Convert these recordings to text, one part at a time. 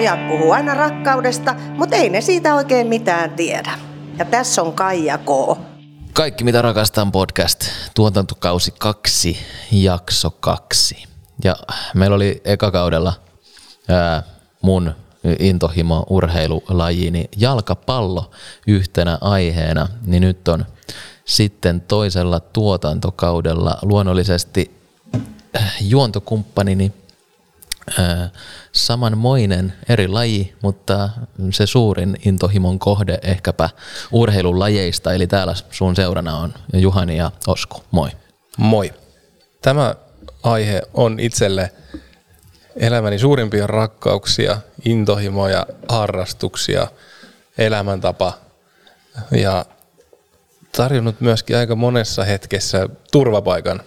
Pojat puhuu aina rakkaudesta, mutta ei ne siitä oikein mitään tiedä. Ja tässä on Kaija K. Kaikki mitä rakastan podcast, tuotantokausi kaksi, jakso kaksi. Ja meillä oli ekakaudella ää, mun intohimo urheilulajini jalkapallo yhtenä aiheena, niin nyt on sitten toisella tuotantokaudella luonnollisesti juontokumppanini samanmoinen eri laji, mutta se suurin intohimon kohde ehkäpä urheilulajeista, eli täällä sun seurana on Juhani ja Osku. Moi. Moi. Tämä aihe on itselle elämäni suurimpia rakkauksia, intohimoja, harrastuksia, elämäntapa ja tarjonnut myöskin aika monessa hetkessä turvapaikan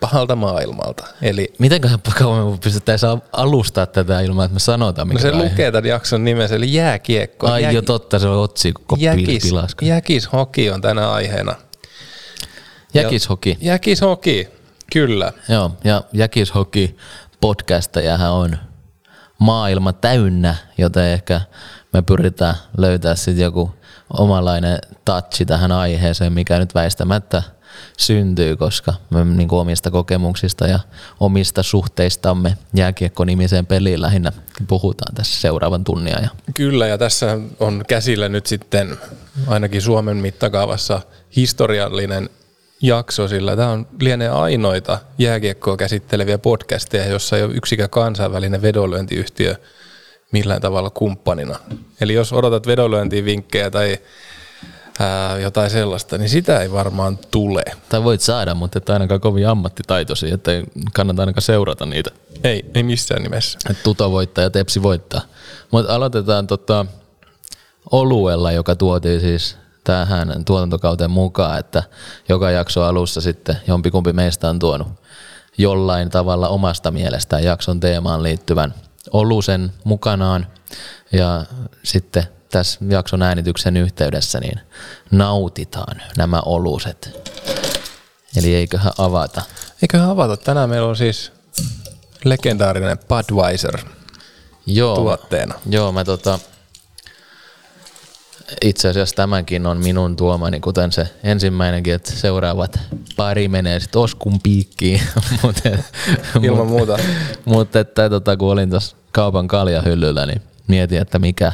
pahalta maailmalta. Eli Mitenköhän kauan me pystyttäisiin alustaa tätä ilman, että me sanotaan mikä no se aihe? lukee tämän jakson nimessä, eli jääkiekko. Ai Jää- jo totta, se on otsikko jäkis, pilaska. jäkishoki on tänä aiheena. Jäkishoki. Jäkishoki, kyllä. Joo, ja Jäkishoki podcastajahan on maailma täynnä, joten ehkä me pyritään löytää sitten joku omanlainen touchi tähän aiheeseen, mikä nyt väistämättä syntyy, koska me niin kuin omista kokemuksista ja omista suhteistamme jääkiekko-nimiseen peliin lähinnä puhutaan tässä seuraavan tunnin ajan. Kyllä, ja tässä on käsillä nyt sitten ainakin Suomen mittakaavassa historiallinen jakso, sillä tämä on lienee ainoita jääkiekkoa käsitteleviä podcasteja, jossa ei ole yksikään kansainvälinen vedonlyöntiyhtiö millään tavalla kumppanina. Eli jos odotat vedonlyöntivinkkejä tai ää, jotain sellaista, niin sitä ei varmaan tule. Tai voit saada, mutta et ainakaan kovin ammattitaitoisia, että ei kannata ainakaan seurata niitä. Ei, ei missään nimessä. että Tuto voittaa ja Tepsi voittaa. Mutta aloitetaan tota oluella, joka tuotiin siis tähän tuotantokauteen mukaan, että joka jakso alussa sitten jompikumpi meistä on tuonut jollain tavalla omasta mielestään jakson teemaan liittyvän olusen mukanaan. Ja sitten tässä jakson äänityksen yhteydessä niin nautitaan nämä oluset. Eli eiköhän avata. Eiköhän avata. Tänään meillä on siis legendaarinen Budweiser Joo, tuotteena. Joo, mä tota, itse asiassa tämänkin on minun tuomani, kuten se ensimmäinenkin, että seuraavat pari menee sitten Oskun piikkiin. Mutta Ilman muuta. Mutta että tota, kun olin tuossa kaupan kaljahyllyllä, niin mietin, että mikä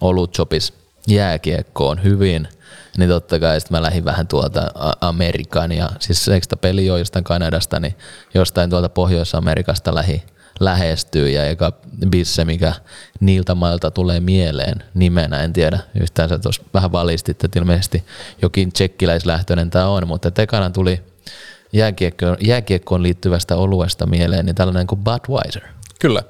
olut sopisi jääkiekkoon hyvin. Niin totta kai sitten mä lähdin vähän tuolta Amerikan ja siis eikö sitä peli ole jostain Kanadasta, niin jostain tuolta Pohjois-Amerikasta lähi lähestyy ja eka bisse, mikä niiltä mailta tulee mieleen nimenä, en tiedä, yhtään sä tuossa vähän valistit, että ilmeisesti jokin tsekkiläislähtöinen tämä on, mutta tekana tuli jääkiekkoon, jääkiekkoon liittyvästä oluesta mieleen, niin tällainen kuin Budweiser. Kyllä.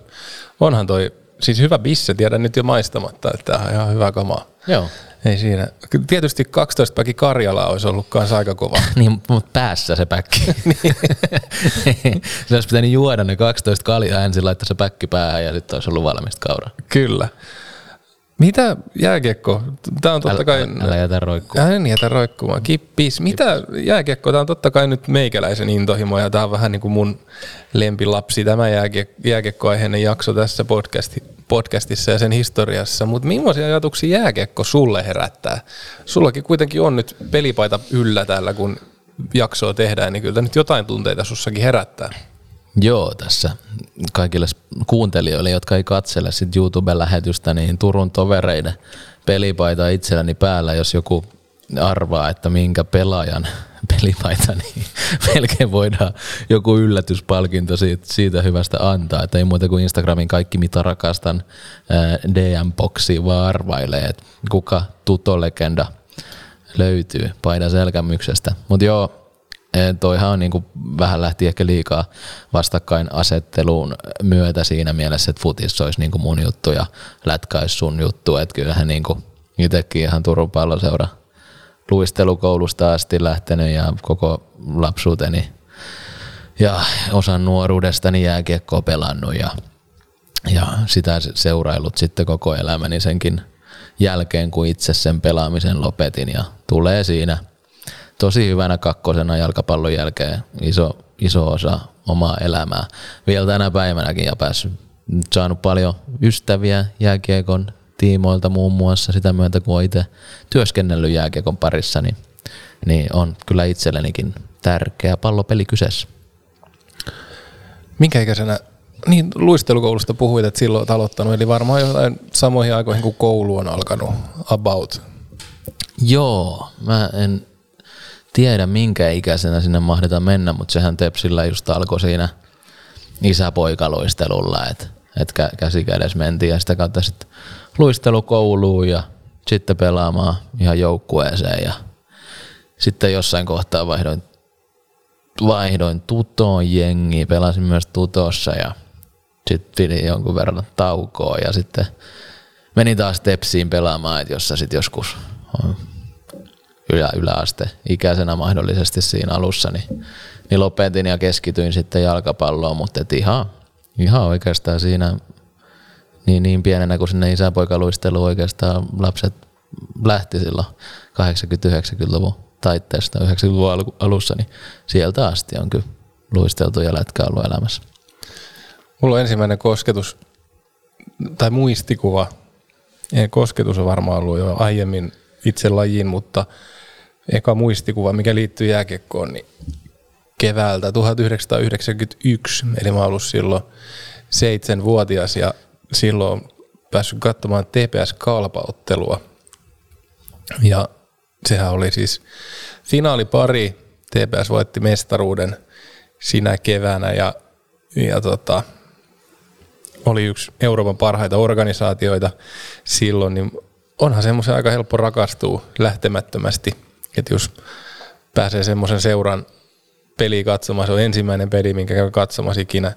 Onhan toi, siis hyvä bisse, tiedän nyt jo maistamatta, että tämä on ihan hyvä kamaa. Joo. Ei siinä. Tietysti 12 päki Karjalaa olisi ollut kanssa aika kova. Niin, mutta päässä se päkki. se olisi pitänyt juoda ne 12 kaljaa ensin, laittaa se päkki päähän ja sitten olisi ollut valmista kauraa. Kyllä. Mitä jääkiekko? Tämä on totta Älä, kai... älä, älä jätä roikkuu. En jätä roikkumaan. Kippis. Mitä jääkiekko? Tämä on totta kai nyt meikäläisen intohimo ja tämä on vähän niin kuin mun lempilapsi, tämä jääkiek- jääkiekkoaiheinen jakso tässä podcasti, podcastissa ja sen historiassa. Mutta millaisia ajatuksia jääkiekko sulle herättää? Sullakin kuitenkin on nyt pelipaita yllä täällä, kun jaksoa tehdään, niin kyllä nyt jotain tunteita sussakin herättää. Joo, tässä kaikille kuuntelijoille, jotka ei katsele sit YouTube-lähetystä, niin Turun tovereiden pelipaita itselläni päällä, jos joku arvaa, että minkä pelaajan pelipaita, niin melkein voidaan joku yllätyspalkinto siitä, siitä hyvästä antaa. Että ei muuta kuin Instagramin kaikki, mitä rakastan DM-boksi vaan arvailee, että kuka tutolegenda löytyy paidan selkämyksestä. Mutta joo, Toihan on niinku vähän lähti ehkä liikaa vastakkainasetteluun myötä siinä mielessä, että futis olisi niinku mun juttu ja lätkä sun juttu. Että kyllähän niinku itsekin ihan Turun palloseura luistelukoulusta asti lähtenyt ja koko lapsuuteni ja osan nuoruudestani jääkiekkoa pelannut ja, ja sitä seuraillut sitten koko elämäni senkin jälkeen, kun itse sen pelaamisen lopetin ja tulee siinä tosi hyvänä kakkosena jalkapallon jälkeen iso, iso osa omaa elämää. Vielä tänä päivänäkin ja päässyt saanut paljon ystäviä jääkiekon tiimoilta muun muassa sitä myötä, kun olen itse työskennellyt jääkiekon parissa, niin, niin on kyllä itsellenikin tärkeä pallopeli kyseessä. Minkä ikäisenä, niin luistelukoulusta puhuit, että silloin olet aloittanut, eli varmaan jotain samoihin aikoihin kuin koulu on alkanut about. Joo, mä en tiedä minkä ikäisenä sinne mahdetaan mennä, mutta sehän Tepsillä just alkoi siinä isäpoikaluistelulla, että et käsi kädessä mentiin ja sitä kautta sitten luistelukouluun ja sitten pelaamaan ihan joukkueeseen ja sitten jossain kohtaa vaihdoin, vaihdoin tutoon jengi, pelasin myös tutossa ja sitten pidin jonkun verran taukoa ja sitten menin taas Tepsiin pelaamaan, että jossa sitten joskus ylä, yläaste ikäisenä mahdollisesti siinä alussa, niin, niin lopetin ja keskityin sitten jalkapalloon, mutta et ihan, ihan oikeastaan siinä niin, niin pienenä kuin sinne isäpoikaluistelu oikeastaan lapset lähti silloin 80-90-luvun taitteesta 90-luvun alussa, niin sieltä asti on kyllä luisteltu ja lätkä ollut elämässä. Mulla on ensimmäinen kosketus tai muistikuva. Ei, kosketus on varmaan ollut jo aiemmin itse lajiin, mutta eka muistikuva, mikä liittyy jääkiekkoon, niin keväältä 1991, eli mä ollut silloin seitsemänvuotias ja silloin päässyt katsomaan TPS-kalpauttelua. Ja sehän oli siis finaalipari, TPS voitti mestaruuden sinä keväänä ja, ja tota, oli yksi Euroopan parhaita organisaatioita silloin, niin onhan semmoisen aika helppo rakastua lähtemättömästi, että jos pääsee semmoisen seuran peli katsomaan, se on ensimmäinen peli, minkä käy katsomassa ikinä,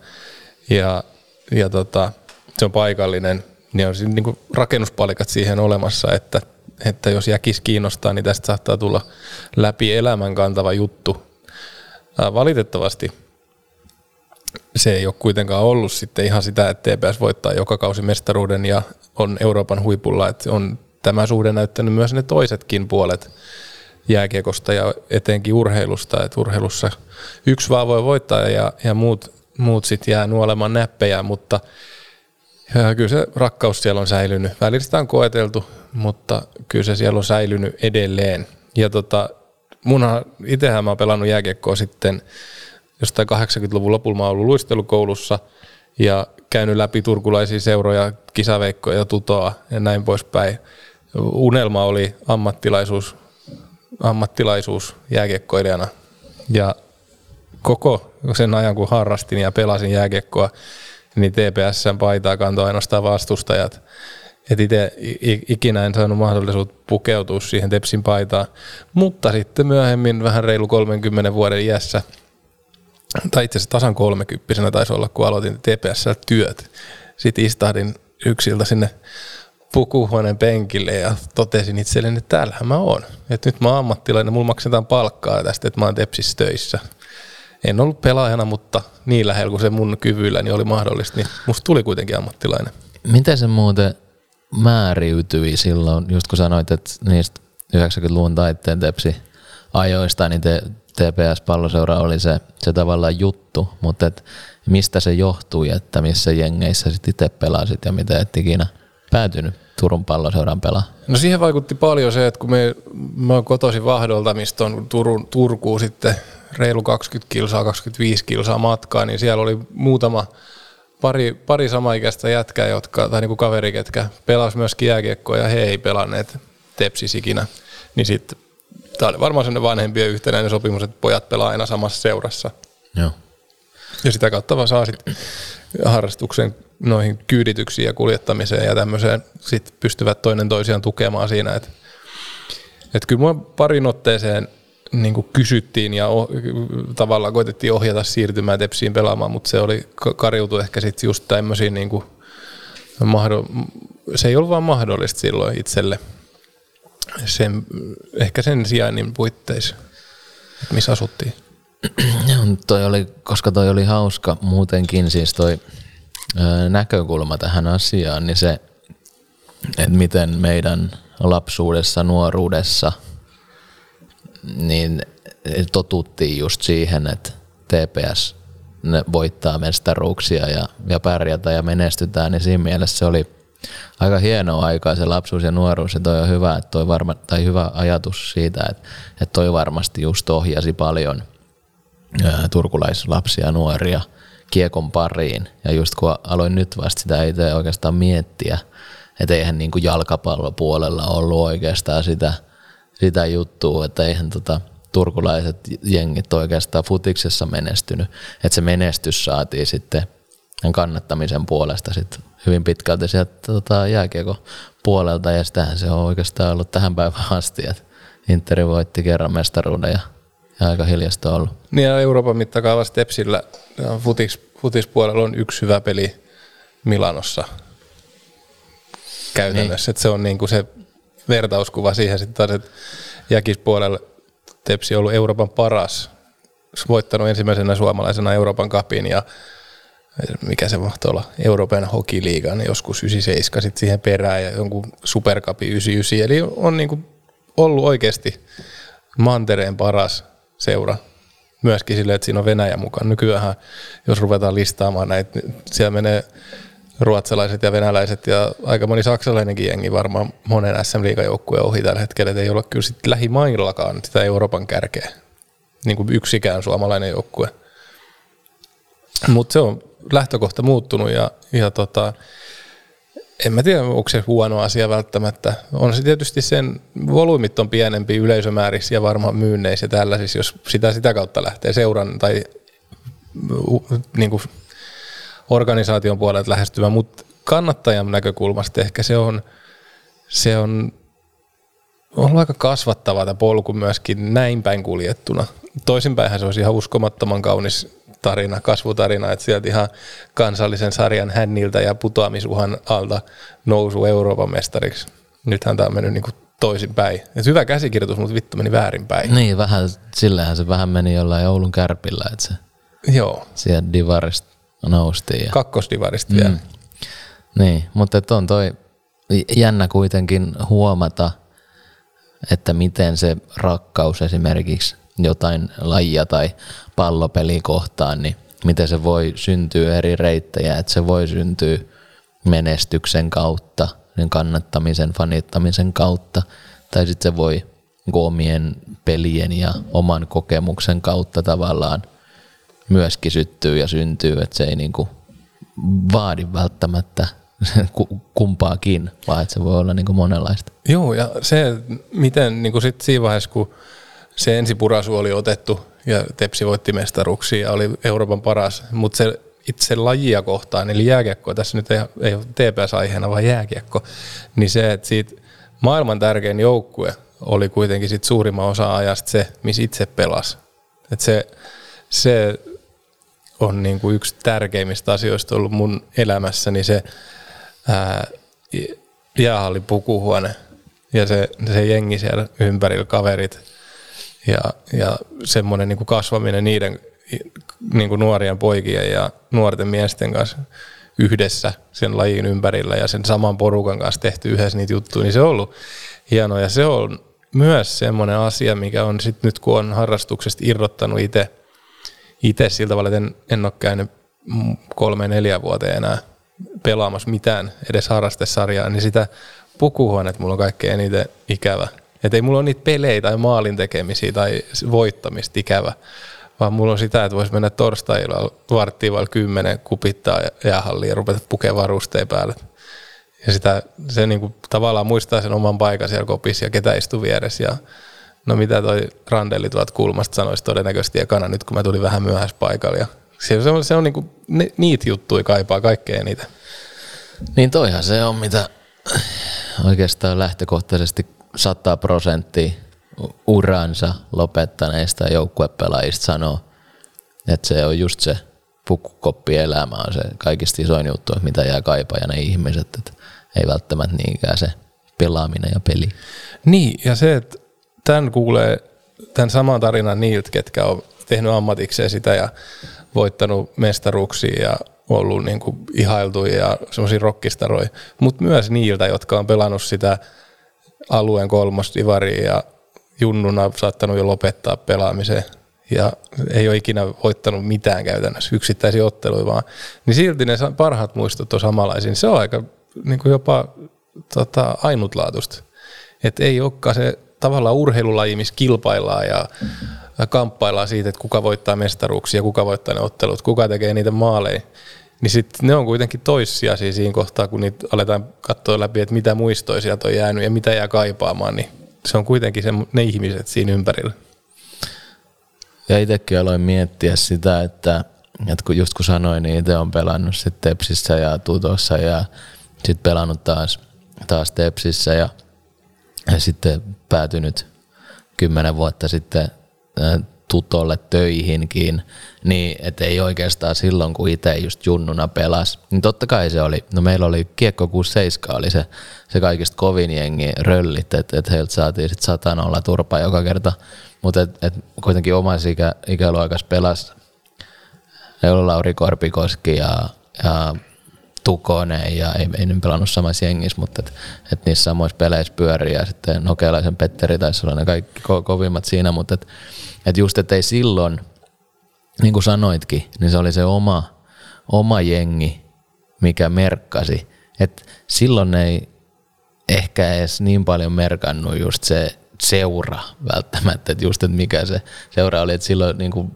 ja, ja tota, se on paikallinen, niin on niin kuin rakennuspalikat siihen olemassa, että, että jos jäkis kiinnostaa, niin tästä saattaa tulla läpi elämän kantava juttu. Valitettavasti se ei ole kuitenkaan ollut sitten ihan sitä, että TPS voittaa joka kausi mestaruuden ja on Euroopan huipulla, että on tämä suhde näyttänyt myös ne toisetkin puolet jääkiekosta ja etenkin urheilusta, että urheilussa yksi vaan voi voittaa ja, ja muut, muut sitten jää nuolemaan näppejä, mutta ja kyllä se rakkaus siellä on säilynyt. Välillä sitä on koeteltu, mutta kyllä se siellä on säilynyt edelleen. Ja tota, munhan, itsehän mä oon pelannut jääkiekkoa sitten jostain 80-luvun lopulla mä oon ollut luistelukoulussa ja käynyt läpi turkulaisia seuroja, kisaveikkoja ja tutoa ja näin poispäin. Unelma oli ammattilaisuus, ammattilaisuus jääkiekkoilijana ja koko sen ajan kun harrastin ja pelasin jääkiekkoa, niin TPSn paitaa kantoi ainoastaan vastustajat. Et itse ikinä en saanut mahdollisuutta pukeutua siihen Tepsin paitaan, mutta sitten myöhemmin vähän reilu 30 vuoden iässä – tai itse asiassa tasan kolmekymppisenä taisi olla, kun aloitin TPS työt. Sitten istahdin yksiltä sinne pukuhuoneen penkille ja totesin itselleni, että täällähän mä oon. Että nyt mä oon ammattilainen, mulla maksetaan palkkaa tästä, että mä oon Tepsissä töissä. En ollut pelaajana, mutta niin lähellä kuin se mun kyvyillä niin oli mahdollista, niin musta tuli kuitenkin ammattilainen. Miten se muuten määriytyi silloin, just kun sanoit, että niistä 90-luvun taitteen Tepsi ajoista, niin te TPS-palloseura oli se, se tavallaan juttu, mutta et mistä se johtui, että missä jengeissä sitten itse pelasit ja miten et ikinä päätynyt Turun palloseuran pelaa? No siihen vaikutti paljon se, että kun me, mä oon kotoisin Vahdolta, mistä on Turun, Turkuun sitten reilu 20 kilsaa, 25 kilsaa matkaa, niin siellä oli muutama pari, pari samaikäistä jätkää, jotka, tai niinku kaveri, ketkä pelas myös jääkiekkoa ja he ei pelanneet tepsis ikinä. Niin sitten tämä oli varmaan sellainen vanhempien yhtenäinen sopimus, että pojat pelaa aina samassa seurassa. Joo. Ja sitä kautta vaan saa sitten harrastuksen noihin kyydityksiin ja kuljettamiseen ja tämmöiseen sit pystyvät toinen toisiaan tukemaan siinä. Että et kyllä mua parin otteeseen niin kuin kysyttiin ja oh, tavallaan koitettiin ohjata siirtymään Tepsiin pelaamaan, mutta se oli kariutu ehkä sitten just tämmöisiin niin kuin, se ei ollut vaan mahdollista silloin itselle – sen, ehkä sen sijainnin puitteissa, missä asuttiin. toi oli, koska toi oli hauska muutenkin, siis toi ö, näkökulma tähän asiaan, niin se, että miten meidän lapsuudessa, nuoruudessa, niin totuttiin just siihen, että TPS ne voittaa mestaruuksia ja, ja pärjätä ja menestytään, niin siinä mielessä se oli aika hienoa aikaa se lapsuus ja nuoruus ja toi on hyvä, että toi varma, tai hyvä ajatus siitä, että, että toi varmasti just ohjasi paljon ää, turkulaislapsia ja nuoria kiekon pariin. Ja just kun aloin nyt vasta sitä itse oikeastaan miettiä, että eihän niin kuin jalkapallopuolella ollut oikeastaan sitä, sitä juttua, että eihän tota, turkulaiset jengit oikeastaan futiksessa menestynyt. Että se menestys saatiin sitten kannattamisen puolesta sitten hyvin pitkälti sieltä tota, jääkiekon puolelta ja sitähän se on oikeastaan ollut tähän päivään asti, että Interi voitti kerran mestaruuden ja, ja aika hiljasta ollut. Niin ja Euroopan mittakaavassa Tepsillä futis, futispuolella on yksi hyvä peli Milanossa käytännössä. Niin. Että se on niin kuin se vertauskuva siihen sitten taas, että jäkispuolella Tepsi on ollut Euroopan paras, voittanut ensimmäisenä suomalaisena Euroopan kapin ja mikä se mahtoi olla, Euroopan hokiliigan joskus 97 sitten siihen perään ja jonkun superkapi 99. Eli on niin kuin ollut oikeasti mantereen paras seura. Myöskin silleen, että siinä on Venäjä mukaan. Nykyään, jos ruvetaan listaamaan näitä, niin siellä menee ruotsalaiset ja venäläiset ja aika moni saksalainenkin jengi varmaan monen SM joukkueen ohi tällä hetkellä, että ei ole kyllä sitten lähimaillakaan sitä Euroopan kärkeä, niin kuin yksikään suomalainen joukkue. Mutta se on lähtökohta muuttunut ja, ja tota, en mä tiedä, onko se huono asia välttämättä. On se tietysti sen, volyymit on pienempi yleisömäärissä ja varmaan myynneissä ja tällaisissa, jos sitä sitä kautta lähtee seuran tai niin kuin organisaation puolelta lähestymään, mutta kannattajan näkökulmasta ehkä se on, se on ollut aika kasvattava tämä polku myöskin näin päin kuljettuna. Toisinpäinhän se olisi ihan uskomattoman kaunis tarina, kasvutarina, että sieltä ihan kansallisen sarjan hänniltä ja putoamisuhan alta nousu Euroopan mestariksi. Nythän tämä on mennyt niin kuin toisinpäin. Et hyvä käsikirjoitus, mutta vittu meni väärinpäin. Niin, vähän, sillähän se vähän meni jollain Oulun kärpillä, että se Joo. sieltä divarista noustiin. Ja... Kakkosdivarista mm. vielä. Niin, mutta on toi jännä kuitenkin huomata, että miten se rakkaus esimerkiksi jotain lajia tai pallopeli kohtaan, niin miten se voi syntyä eri reittejä, että se voi syntyä menestyksen kautta, sen kannattamisen, fanittamisen kautta, tai sitten se voi omien pelien ja oman kokemuksen kautta tavallaan myöskin syttyy ja syntyy, että se ei niinku vaadi välttämättä kumpaakin, vaan että se voi olla niinku monenlaista. Joo, ja se, miten niinku sit siinä vaiheessa, kun se ensipurasu oli otettu ja Tepsi voitti mestaruksia ja oli Euroopan paras, mutta se itse lajia kohtaan, eli jääkiekko, tässä nyt ei, ei ole TPS-aiheena, vaan jääkiekko, niin se, että siitä maailman tärkein joukkue oli kuitenkin sit suurimman osa ajasta se, missä itse pelasi. Et se, se on niin kuin yksi tärkeimmistä asioista ollut mun elämässäni se ää, jäähallin pukuhuone ja se, se jengi siellä ympärillä, kaverit ja, ja semmoinen niin kuin kasvaminen niiden niin kuin nuorien poikien ja nuorten miesten kanssa yhdessä sen lajin ympärillä ja sen saman porukan kanssa tehty yhdessä niitä juttuja, niin se on ollut hienoa. Ja se on myös semmoinen asia, mikä on sitten nyt kun on harrastuksesta irrottanut itse – itse sillä tavalla, että en, en ole käynyt kolme neljä vuoteen enää pelaamassa mitään, edes harrastesarjaa, niin sitä pukuhuoneet mulla on kaikkein eniten ikävä. Että ei mulla ole niitä pelejä tai maalin tekemisiä tai voittamista ikävä, vaan mulla on sitä, että voisi mennä torstailla varttiin vai kymmenen kupittaa jäähalliin ja rupeta pukemaan varusteja päälle. Ja sitä, se niinku, tavallaan muistaa sen oman paikan siellä kopissa ja ketä istuu vieressä ja No mitä toi Randelli tuolta kulmasta sanoisi todennäköisesti ekana nyt, kun mä tulin vähän myöhässä paikalle. Ja se on, se on niinku, ne, niitä juttuja kaipaa kaikkea niitä. Niin toihan se on, mitä oikeastaan lähtökohtaisesti 100 prosenttia uransa lopettaneista joukkuepelaajista sanoo, että se on just se pukkukoppi-elämä on se kaikista isoin juttu, mitä jää kaipaa ja ne ihmiset, että ei välttämättä niinkään se pelaaminen ja peli. Niin, ja se, että tämän kuulee tämän saman tarinan niiltä, ketkä on tehnyt ammatikseen sitä ja voittanut mestaruuksia ja ollut niin kuin ihailtuja ja semmoisia rockistaroja, mutta myös niiltä, jotka on pelannut sitä alueen kolmosdivaria ja junnuna saattanut jo lopettaa pelaamisen ja ei ole ikinä voittanut mitään käytännössä yksittäisiä otteluja vaan, niin silti ne parhaat muistot on samanlaisia. Niin se on aika niin kuin jopa tota, ainutlaatuista. Että ei olekaan se tavallaan urheilulaji, missä kilpaillaan ja kamppaillaan siitä, että kuka voittaa mestaruuksia, kuka voittaa ne ottelut, kuka tekee niitä maaleja. Niin sitten ne on kuitenkin toissijaisia siinä kohtaa, kun niitä aletaan katsoa läpi, että mitä muistoja sieltä on jäänyt ja mitä jää kaipaamaan, niin se on kuitenkin se, ne ihmiset siinä ympärillä. Ja itsekin aloin miettiä sitä, että, että kun just kun sanoin, niin itse on pelannut sitten Tepsissä ja Tutossa ja sitten pelannut taas, taas Tepsissä ja, ja sitten päätynyt kymmenen vuotta sitten tutolle töihinkin, niin et ei oikeastaan silloin, kun itse just junnuna pelas, niin totta kai se oli, no meillä oli Kiekko 67 oli se, se kaikista kovin jengi röllit, että et heiltä saatiin sitten satanolla turpa joka kerta, mutta et, et kuitenkin omassa ikä, ikäluokassa pelas Lauri Korpikoski ja, ja Tukonen ja ei, ei nyt pelannut samassa jengissä, mutta et, et niissä samoissa peleissä pyörii ja sitten Nokelaisen Petteri taisi olla ne kaikki ko- kovimmat siinä, mutta et, et just, että ei silloin, niin kuin sanoitkin, niin se oli se oma, oma jengi, mikä merkkasi. Et silloin ei ehkä edes niin paljon merkannut just se seura välttämättä, että just, että mikä se seura oli, että silloin niin kuin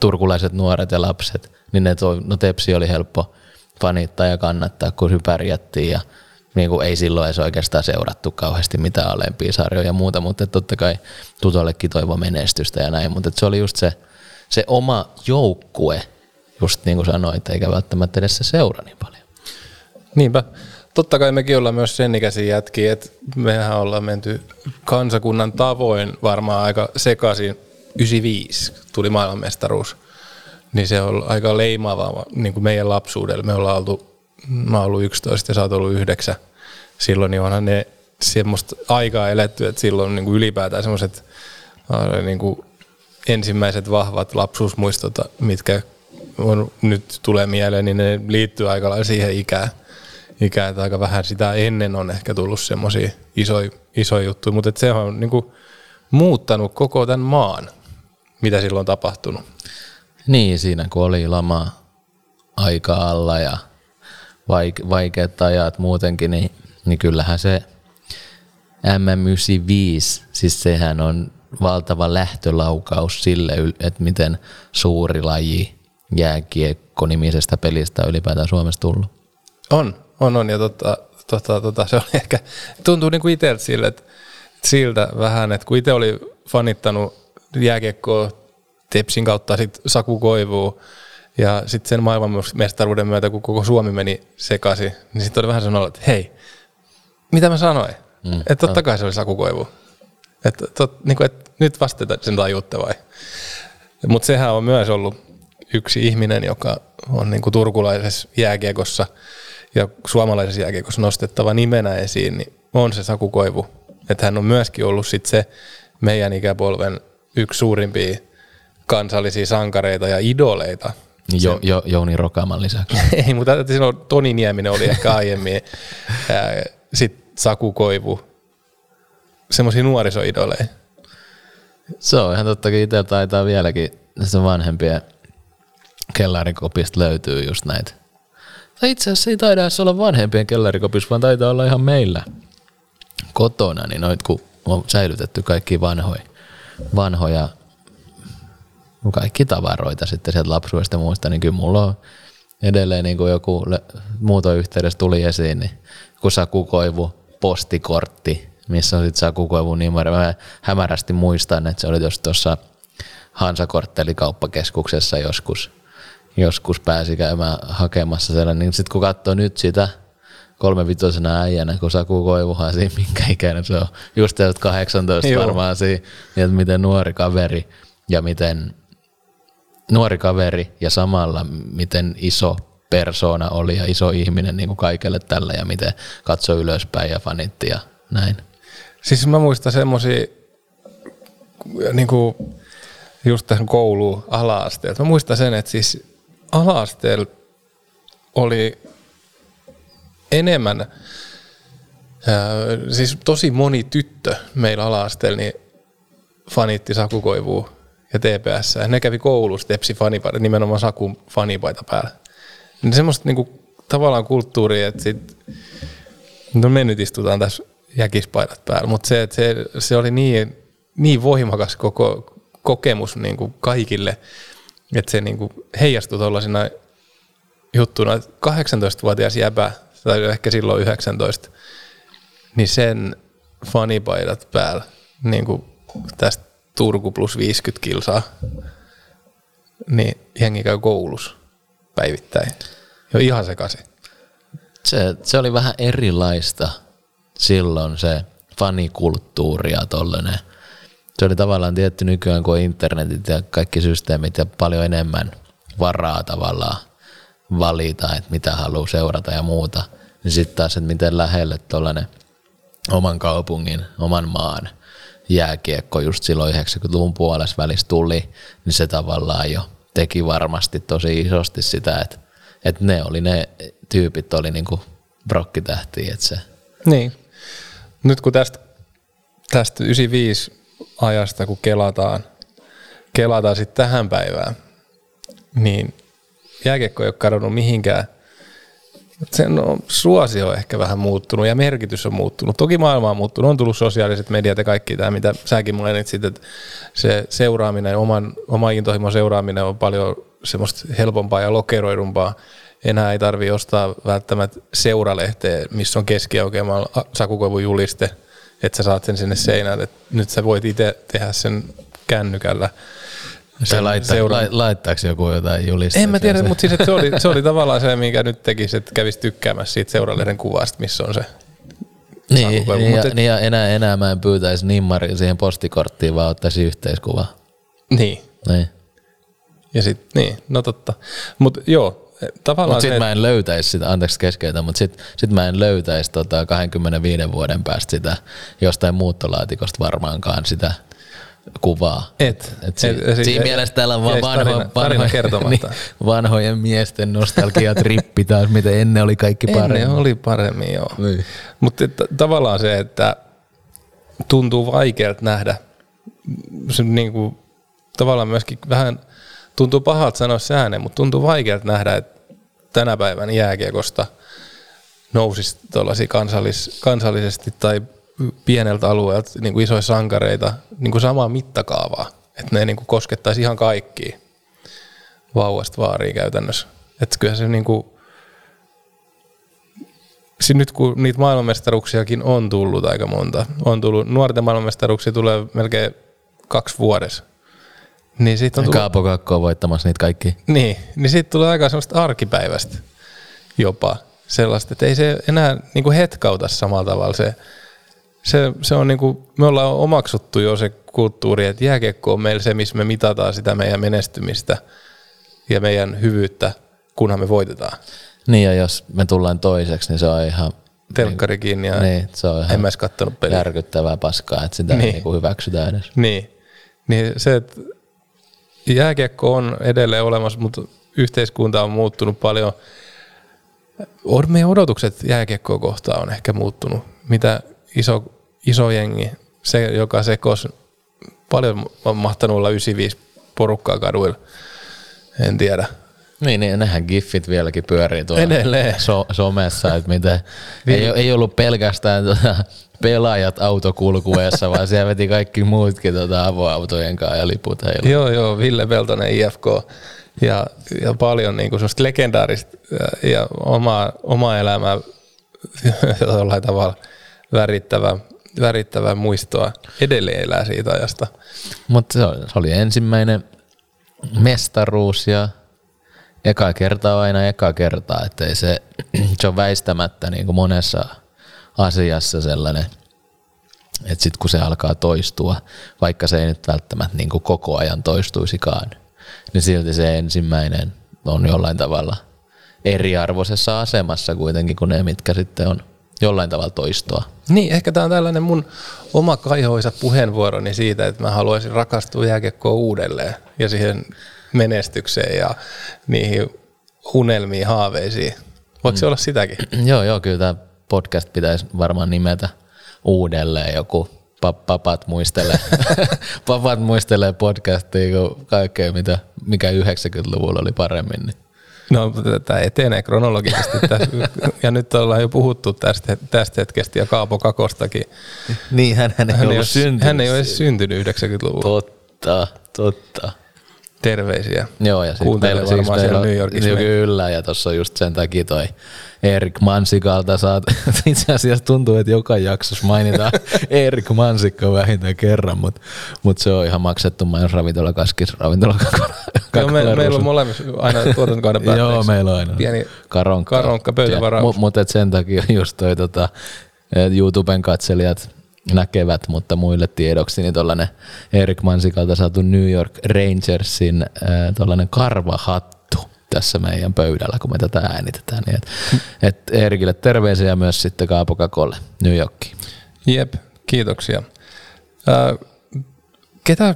turkulaiset nuoret ja lapset, niin ne toi, no Tepsi oli helppo fanittaa ja kannattaa, kun pärjättiin ja niin kuin ei silloin edes oikeastaan seurattu kauheasti mitään alempia sarjoja ja muuta, mutta totta kai tutollekin toivo menestystä ja näin, mutta se oli just se, se oma joukkue, just niin kuin sanoit, eikä välttämättä edes se seura niin paljon. Niinpä. Totta kai mekin ollaan myös sen ikäisiä jätkiä, että mehän ollaan menty kansakunnan tavoin varmaan aika sekaisin. 95 tuli maailmanmestaruus, niin se on aika leimaava niin kuin meidän lapsuudelle. Me ollaan oltu, mä ollut 11 ja sä oot ollut 9 silloin, niin onhan ne semmoista aikaa eletty, että silloin niin kuin ylipäätään semmoiset niin kuin ensimmäiset vahvat lapsuusmuistot, mitkä on, nyt tulee mieleen, niin ne liittyy aika lailla siihen ikään, ikään että aika vähän sitä ennen on ehkä tullut semmoisia isoja, isoja juttuja, mutta se on niin kuin muuttanut koko tämän maan, mitä silloin on tapahtunut. Niin, siinä kun oli lama aika alla ja vaikeat ajat muutenkin, niin, niin kyllähän se M95, siis sehän on valtava lähtölaukaus sille, että miten suuri laji jääkiekko nimisestä pelistä on ylipäätään Suomessa tullut. On, on, on. Ja tota, tota, tota, se oli ehkä, tuntuu niin kuin sille, että siltä vähän, että kun itse oli fanittanut jääkiekkoa Tepsin kautta sit Saku Koivuu, ja sitten sen maailmanmestaruuden myötä, kun koko Suomi meni sekaisin, niin sitten oli vähän sellainen että hei, mitä mä sanoin? Mm, että totta kai se oli Saku Koivu. Että tot, niin kuin, et nyt vasta sen tajuutte vai? Mutta sehän on myös ollut yksi ihminen, joka on niin kuin turkulaisessa jääkiekossa ja suomalaisessa jääkiekossa nostettava nimenä esiin, niin on se Saku Koivu. Että hän on myöskin ollut sit se meidän ikäpolven yksi suurimpia kansallisia sankareita ja idoleita. Jo, jo, Jouni Rokaman lisäksi. Ei, mutta silloin Toni Nieminen oli ehkä aiemmin. Sitten Saku Koivu. Semmoisia nuorisoidoleja. Se on ihan tottakin itsellä taitaa vieläkin se vanhempien kellarikopista löytyy just näitä. Tai itse asiassa ei taida edes olla vanhempien kellarikopissa, vaan taitaa olla ihan meillä kotona, niin noit kun on säilytetty kaikki vanhoja, vanhoja kaikki tavaroita sitten sieltä lapsuudesta ja muista, niin kyllä mulla on edelleen niin kuin joku muuto yhteydessä tuli esiin, niin kun Saku Koivu postikortti, missä on sitten Saku Koivu numero. Mä hämärästi muistan, että se oli tuossa Hansakortteli kauppakeskuksessa joskus, joskus pääsi käymään hakemassa sellainen. Niin sitten kun katsoo nyt sitä kolmevitosena äijänä, kun Saku Koivuhan siinä, minkä ikäinen se on, just 18 Joo. varmaan siinä, niin että miten nuori kaveri ja miten nuori kaveri ja samalla miten iso persona oli ja iso ihminen niin kuin kaikelle tällä ja miten katsoi ylöspäin ja fanitti ja näin. Siis mä muistan semmoisia niin kuin just tähän kouluun ala Mä muistan sen, että siis ala oli enemmän, siis tosi moni tyttö meillä ala niin fanitti Sakukoivua ja TPS. Ja ne kävi koulussa Tepsi fanipaita, nimenomaan Sakun fanipaita päällä. Niin semmoista niinku, tavallaan kulttuuria, että sit, no me nyt istutaan tässä jäkispaidat päällä, mutta se, se, se oli niin, niin voimakas koko kokemus niin kuin kaikille, että se niin kuin heijastui tuollaisena juttuna, että 18-vuotias jäbä, tai ehkä silloin 19, niin sen fanipaidat päällä, niin kuin tästä Turku plus 50 kilsaa, niin jengi käy koulussa päivittäin. Jo ihan sekaisin. Se, se oli vähän erilaista silloin se fanikulttuuri ja tollanen. Se oli tavallaan tietty nykyään kuin internetit ja kaikki systeemit ja paljon enemmän varaa tavallaan valita, että mitä haluaa seurata ja muuta. Niin sitten taas, että miten lähelle tuollainen oman kaupungin, oman maan jääkiekko just silloin 90-luvun puolessa välissä tuli, niin se tavallaan jo teki varmasti tosi isosti sitä, että, että ne oli ne tyypit oli niinku brokkitähtiä, että se Niin. Nyt kun tästä, tästä 95 ajasta, kun kelataan, kelataan sitten tähän päivään, niin jääkiekko ei ole kadonnut mihinkään. Sen on suosio ehkä vähän muuttunut ja merkitys on muuttunut. Toki maailma on muuttunut, on tullut sosiaaliset mediat ja kaikki tämä, mitä säkin mainitsit, että se seuraaminen, oman, oman intohimon seuraaminen on paljon semmoista helpompaa ja lokeroidumpaa. Enää ei tarvi ostaa välttämättä seuralehteä, missä on keskiaukeamalla sakukoivun juliste, että sä saat sen sinne seinään. Et nyt sä voit itse tehdä sen kännykällä. Se Sen laittaa, seura- lai, laittaako joku jotain julistuksia? en mä tiedä, Se- mutta siis, se, oli, se oli tavallaan se, minkä nyt tekisi, että kävisi tykkäämässä siitä seuralehden kuvasta, missä on se. Niin, niin, mut ja, et- niin ja enää, enää mä en pyytäisi nimmaria siihen postikorttiin, vaan ottaisi yhteiskuva. Niin. Niin. Ja sit, niin, no totta. Mutta joo, tavallaan Mutta se, sitten mä en löytäisi sitä, anteeksi keskeytä, mutta sitten sit mä en löytäisi tota 25 vuoden päästä sitä jostain muuttolaatikosta varmaankaan sitä kuvaa. Et. Et si- Et- et- siinä et- mielessä täällä on vaan vanho, tarina- tarina kertomatta. niin, vanhojen miesten nostalgiatrippi taas, miten ennen oli kaikki paremmin. Ennen oli paremmin, joo. Niin. Mutta tavallaan se, että tuntuu vaikealta nähdä, se niinku, tavallaan myöskin vähän tuntuu pahalta sanoa se ääneen, mutta tuntuu vaikealta nähdä, että tänä päivänä jääkiekosta nousisi tuollaisia kansallis, kansallisesti tai pieneltä alueelta niin kuin isoja sankareita niin kuin samaa mittakaavaa, että ne niin kuin koskettaisi ihan kaikkia vauvasta vaariin käytännössä. Että kyllä se niin kuin, si- nyt kun niitä maailmanmestaruuksiakin on tullut aika monta, on tullut, nuorten maailmanmestaruuksia tulee melkein kaksi vuodessa, niin siitä on tullut, Kaapo Kakko on voittamassa niitä kaikki. niin, niin siitä tulee aika semmoista arkipäivästä jopa sellaista, että ei se enää niin kuin hetkauta samalla tavalla se, se, se on niin kuin, me ollaan omaksuttu jo se kulttuuri, että jääkiekko on meillä se, missä me mitataan sitä meidän menestymistä ja meidän hyvyyttä, kunhan me voitetaan. Niin ja jos me tullaan toiseksi, niin se on ihan, Telkkari kiinni ja niin, se on en ihan mä edes kattonut peliä. järkyttävää paskaa, että sitä Niin. niin. niin hyväksytään edes. Niin. niin se, että jääkiekko on edelleen olemassa, mutta yhteiskunta on muuttunut paljon. Meidän odotukset jääkiekkoa kohtaan on ehkä muuttunut. Mitä iso, iso jengi, se joka sekos, paljon on mahtanut olla 95 porukkaa kaduilla. En tiedä. Niin, niin nehän giffit vieläkin pyörii tuolla Edelleen. So, somessa, että mitä, ei, ei ollut pelkästään tota, pelaajat autokulkueessa, vaan siellä veti kaikki muutkin tota, avoautojen kanssa ja liput heilu. Joo, joo, Ville Peltonen IFK ja, ja paljon niin kuin legendaarista ja, ja omaa, omaa elämää jollain tavalla värittävää, värittävää muistoa edelleen elää siitä ajasta. Mutta se, oli- se oli ensimmäinen mestaruus ja eka kerta on aina eka kerta, että ei se, se on väistämättä niin kuin monessa asiassa sellainen, että sitten kun se alkaa toistua, vaikka se ei nyt välttämättä niin kuin koko ajan toistuisikaan, niin silti se ensimmäinen on jollain tavalla eriarvoisessa asemassa kuitenkin kuin ne, mitkä sitten on jollain tavalla toistoa. Niin, ehkä tämä on tällainen mun oma kaihoisa puheenvuoroni siitä, että mä haluaisin rakastua jääkiekkoon uudelleen ja siihen menestykseen ja niihin unelmiin, haaveisiin. Voiko se olla sitäkin? Joo, joo, kyllä tämä podcast pitäisi varmaan nimetä uudelleen joku pap- papat muistelee, papat muistelee podcastia kuin kaikkea, mitä, mikä 90-luvulla oli paremmin. Niin. No, tämä etenee kronologisesti. Ja nyt ollaan jo puhuttu tästä, tästä hetkestä ja Kaapo Kakostakin. Niin, hän, hän ei Hän ollut ole, syntynyt. hän ei ole edes syntynyt 90-luvulla. Totta, totta. Terveisiä. Joo, ja sitten meillä, varmaan siellä meillä New Yorkissa. Kyllä, ja tuossa on just sen takia toi Erik Mansikalta saat, itse asiassa tuntuu, että joka jaksossa mainitaan Erik Mansikko vähintään kerran, mutta mut se on ihan maksettu mainos ravintola kaskis, ravintola Joo, me, meillä on molemmissa aina tuotantokauden Joo, päätteeksi meillä on aina. pieni karonkka. karonkka, pöytävaraus. Mutta mut et sen takia just toi tota, et YouTuben katselijat näkevät, mutta muille tiedoksi, niin tuollainen Erik Mansikalta saatu New York Rangersin äh, tuollainen karvahattu tässä meidän pöydällä, kun me tätä äänitetään. Niin et, et Erikille terveisiä myös sitten Kaapo Kakolle New Yorkiin. Jep, kiitoksia. Ää, ketä,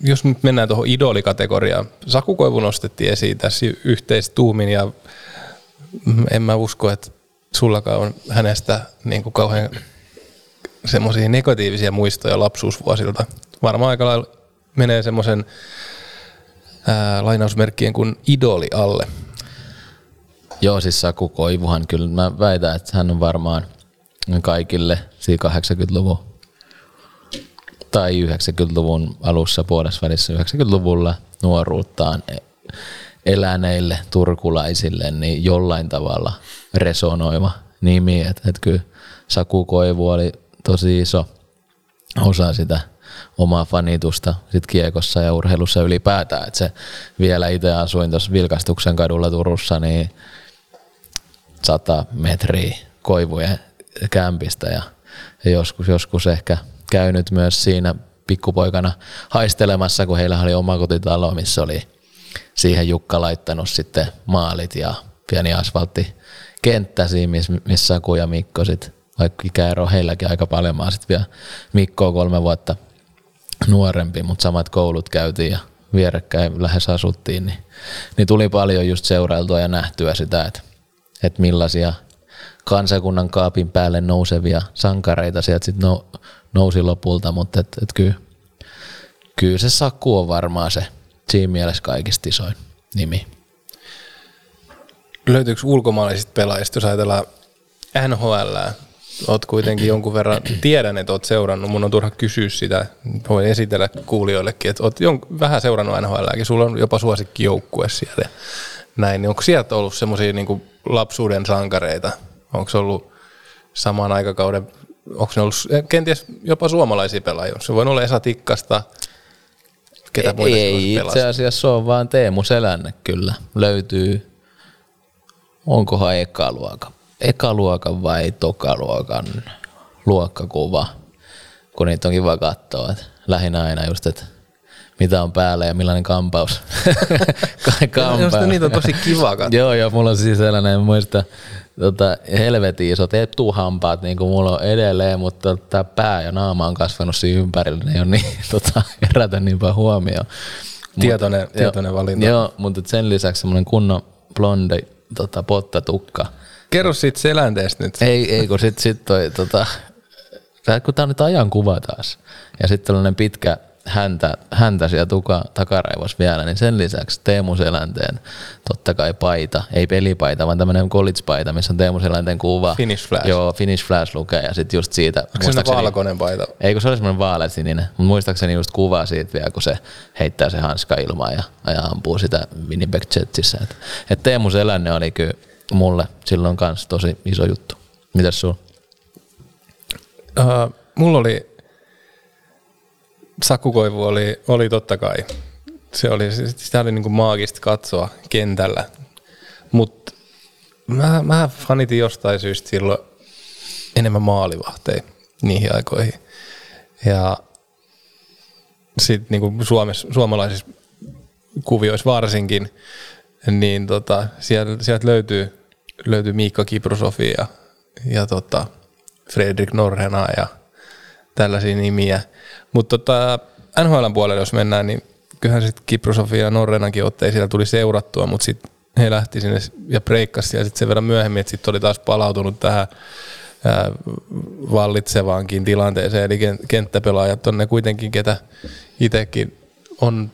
jos nyt mennään tuohon idolikategoriaan, Saku Koivu nostettiin esiin tässä yhteistuumin ja en mä usko, että sullakaan on hänestä niin kuin kauhean semmoisia negatiivisia muistoja lapsuusvuosilta. Varmaan aika lailla menee semmoisen ää, lainausmerkkien kuin idoli alle. Joo, siis Saku Koivuhan kyllä, mä väitän, että hän on varmaan kaikille siinä 80-luvun tai 90-luvun alussa, puolessa välissä 90-luvulla nuoruuttaan e- eläneille turkulaisille niin jollain tavalla resonoiva nimi. Että et kyllä Saku Koivu oli tosi iso osa sitä omaa fanitusta sit kiekossa ja urheilussa ylipäätään. Et se vielä itse asuin tuossa Vilkastuksen kadulla Turussa, niin 100 metriä koivujen kämpistä ja, joskus, joskus ehkä käynyt myös siinä pikkupoikana haistelemassa, kun heillä oli oma kotitalo, missä oli siihen Jukka laittanut sitten maalit ja pieni asfalttikenttä siinä, missä, Saku ja Mikko sitten, vaikka ikäero heilläkin aika paljon, mä sitten vielä Mikkoa kolme vuotta nuorempi, mutta samat koulut käytiin ja vierekkäin lähes asuttiin, niin, niin tuli paljon just seurailtua ja nähtyä sitä, että, että millaisia kansakunnan kaapin päälle nousevia sankareita sieltä sitten no, nousi lopulta, mutta et, et kyllä, kyllä se Saku on varmaan se siinä mielessä kaikista isoin nimi. Löytyykö ulkomaalaisista pelaajista, jos ajatellaan NHL, oot kuitenkin jonkun verran, tiedän, että oot seurannut, mun on turha kysyä sitä, voin esitellä kuulijoillekin, että oot jon, vähän seurannut NHLääkin, sulla on jopa suosikkijoukkue siellä. Näin, niin onko sieltä ollut semmoisia niin lapsuuden sankareita? Onko ollut saman aikakauden, onko ne ollut kenties jopa suomalaisia pelaajia? Se voi olla Esa Tikkasta, ketä muita Ei itse asiassa se on vaan Teemu Selänne kyllä. Löytyy, onkohan ekaluokan, ekaluokan vai tokaluokan luokkakuva, kun niitä on kiva katsoa. Et lähinnä aina just, että mitä on päällä ja millainen kampaus. kampaus. Minusta niitä on tosi kiva katsoa. Joo, joo, mulla on siis sellainen, muista, tota, helvetin isot etuhampaat, niin kuin mulla on edelleen, mutta tämä pää ja naama on kasvanut siinä ympärillä, ne ei ole niin, tota, herätä niin paljon huomioon. Tietoinen- Mut- tietoinen joo, valinta. Joo, mutta sen lisäksi semmoinen kunnon blondi tota, pottatukka. Kerro siitä selänteestä nyt. Ei, ei kun sit, sit toi, tota, tää- kun tää on nyt ajankuva taas, ja sitten tällainen pitkä häntä, häntä siellä tuka, takaraivos vielä, niin sen lisäksi Teemu Selänteen totta kai paita, ei pelipaita, vaan tämmöinen college-paita, missä on Teemu Selänteen kuva. Finnish Flash. Joo, Finish Flash lukee, ja sitten just siitä. Onko se valkoinen paita? ei, kun se oli semmoinen vaaleasininen, mutta muistaakseni just kuva siitä vielä, kun se heittää se hanska ilmaan ja, ja ampuu sitä Winnipeg Jetsissä. Et, et Teemu Selänne oli kyllä mulle silloin kanssa tosi iso juttu. Mitäs sulla? Uh, mulla oli, Sakukoivu oli, oli totta kai, se oli, sitä oli niinku maagista katsoa kentällä, mutta mä, mä fanitin jostain syystä silloin enemmän maalivahteja niihin aikoihin. Ja sitten niinku suomalaisissa kuvioissa varsinkin, niin tota, sieltä, sieltä löytyy, löytyy Miikka Kiprusofi ja, ja tota, Fredrik Norrena ja tällaisia nimiä. Mutta tota, NHLn puolelle jos mennään, niin kyllähän sitten Kiprusofi ja Norrenankin siellä tuli seurattua, mutta sitten he lähti sinne ja breikkasi siellä sitten sen verran myöhemmin, että sitten oli taas palautunut tähän ää, vallitsevaankin tilanteeseen. Eli ken- kenttäpelaajat on ne kuitenkin, ketä itsekin on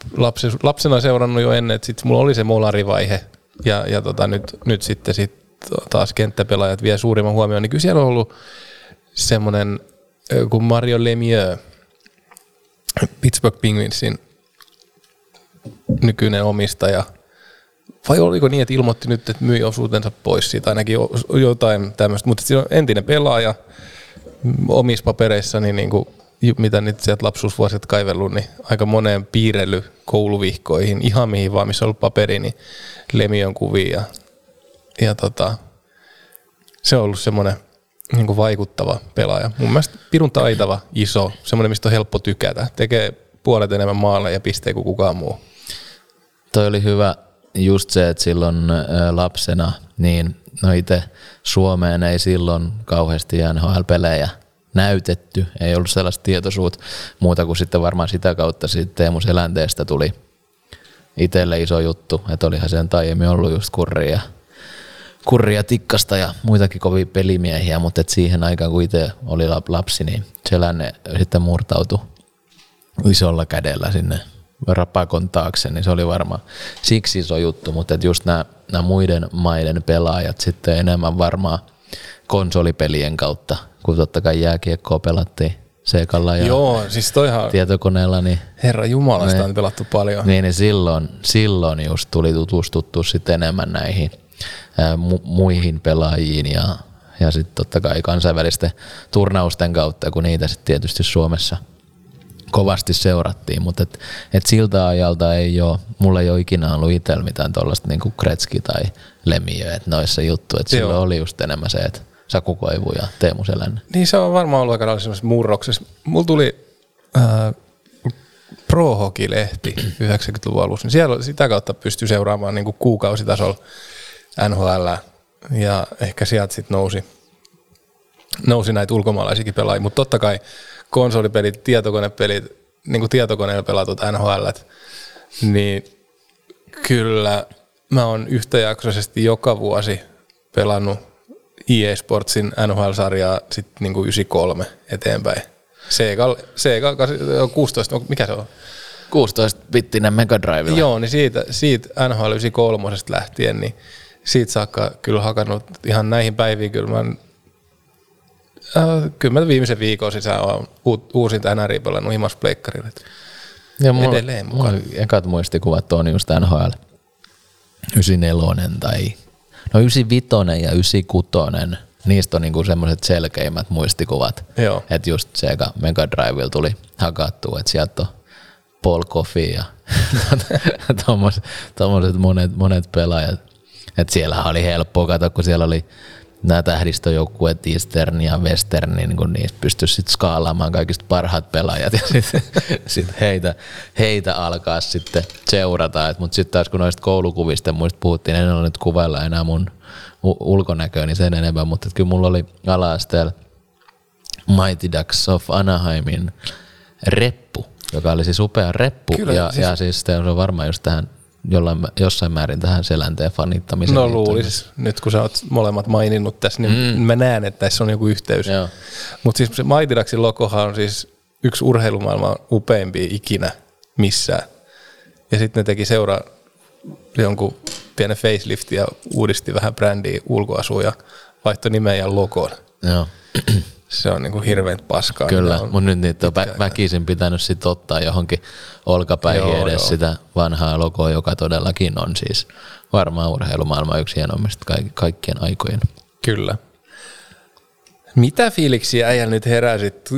lapsena seurannut jo ennen, että sitten mulla oli se molarivaihe ja, ja tota, nyt, nyt sitten sit taas kenttäpelaajat vie suurimman huomioon, niin kyllä siellä on ollut semmoinen kuin Mario Lemieux, Pittsburgh Penguinsin nykyinen omistaja. Vai oliko niin, että ilmoitti nyt, että myi osuutensa pois siitä ainakin jotain tämmöistä, mutta siinä on entinen pelaaja omissa papereissa, niin, niin kuin, mitä nyt sieltä lapsuusvuosit kaivellut, niin aika moneen piirrely kouluvihkoihin, ihan mihin vaan, missä on ollut paperi, niin Lemion kuvia. Ja tota, se on ollut semmoinen niin vaikuttava pelaaja. Mun mielestä pirun taitava, iso, semmoinen, mistä on helppo tykätä. Tekee puolet enemmän maalle ja pistee kuin kukaan muu. Toi oli hyvä just se, että silloin lapsena, niin no itse Suomeen ei silloin kauheasti NHL-pelejä näytetty, ei ollut sellaista tietoisuutta muuta kuin sitten varmaan sitä kautta sitten Teemu Selänteestä tuli itselle iso juttu, että olihan sen aiemmin ollut just kurria, kurria tikkasta ja muitakin kovia pelimiehiä, mutta et siihen aikaan kun itse oli lapsi, niin Selänne sitten murtautui isolla kädellä sinne rapakon taakse, niin se oli varmaan siksi iso juttu, mutta et just nämä, muiden maiden pelaajat sitten enemmän varmaan konsolipelien kautta, kun totta kai jääkiekkoa pelattiin Seekalla ja Joo, siis toihan tietokoneella, niin, Herra Jumalasta Ne- on pelattu paljon. niin, niin silloin, silloin just tuli tutustuttu sitten enemmän näihin mu- muihin pelaajiin ja, ja sitten totta kai kansainvälisten turnausten kautta, kun niitä sitten tietysti Suomessa kovasti seurattiin, mutta et, et siltä ajalta ei ole, mulla ei ole ikinä ollut itsellä mitään tuollaista niin kuin Kretski tai Lemiö, että noissa juttu, että silloin oli just enemmän se, että Saku Koivu ja Teemu Selänne. Niin se on varmaan ollut aika lailla semmoisessa murroksessa. Mulla tuli äh, Pro Hockey-lehti 90-luvun alussa, niin siellä sitä kautta pystyi seuraamaan niin kuin kuukausitasolla NHL ja ehkä sieltä sitten nousi, nousi näitä ulkomaalaisiakin pelaajia, mutta totta kai konsolipelit, tietokonepelit, niin kuin tietokoneella pelatut NHL, niin kyllä mä oon yhtäjaksoisesti joka vuosi pelannut EA Sportsin NHL-sarjaa sitten niinku 93 eteenpäin. Sega, Sega 16, no mikä se on? 16-bittinen Mega. Joo, niin siitä, siitä NHL 93 lähtien, niin siitä saakka kyllä hakannut ihan näihin päiviin kyllä mä, äh, kyllä mä viimeisen viikon sisään olen uusinta NRI pelannut himas pleikkarille. Ja mulla, Edelleen mulla mukaan. ekat muistikuvat on just NHL 94 tai no 95 ja 96. Niistä on niinku semmoiset selkeimmät muistikuvat. Että just Sega Mega Drivella tuli hakattua, että sieltä on Paul Coffey ja tommoset monet, monet pelaajat. Että siellä oli helppoa katsoa, kun siellä oli nämä tähdistöjoukkueet Eastern ja Western, niin kun niistä pystyisi sitten skaalaamaan kaikista parhaat pelaajat ja sitten sit heitä, heitä alkaa sitten seurata. Mutta sitten taas kun noista koulukuvista muista puhuttiin, en ole nyt kuvailla enää mun ulkonäköäni sen enempää, mutta et kyllä mulla oli ala-asteella Mighty Ducks of Anaheimin reppu, joka oli siis upea reppu. Kyllä, ja, siis- ja siis se on varmaan just tähän jollain, jossain määrin tähän selänteen fanittamiseen. No luulis, nyt kun sä oot molemmat maininnut tässä, niin mm. mä näen, että tässä on joku yhteys. Mutta siis se Mighty Ducksin logohan on siis yksi urheilumaailman upeimpia ikinä missään. Ja sitten ne teki seuraa jonkun pienen faceliftin ja uudisti vähän brändiä ulkoasua ja vaihtoi nimen ja logon. Joo. Se on niinku hirveän paskaa. Kyllä, mitä on. mutta nyt niitä on vä- väkisin pitänyt sit ottaa johonkin olkapäihin Joo, edes joo. sitä vanhaa logoa, joka todellakin on siis varmaan urheilumaailman yksi hienoimmista kaik- kaikkien aikojen. Kyllä. Mitä fiiliksiä äijällä nyt heräsit,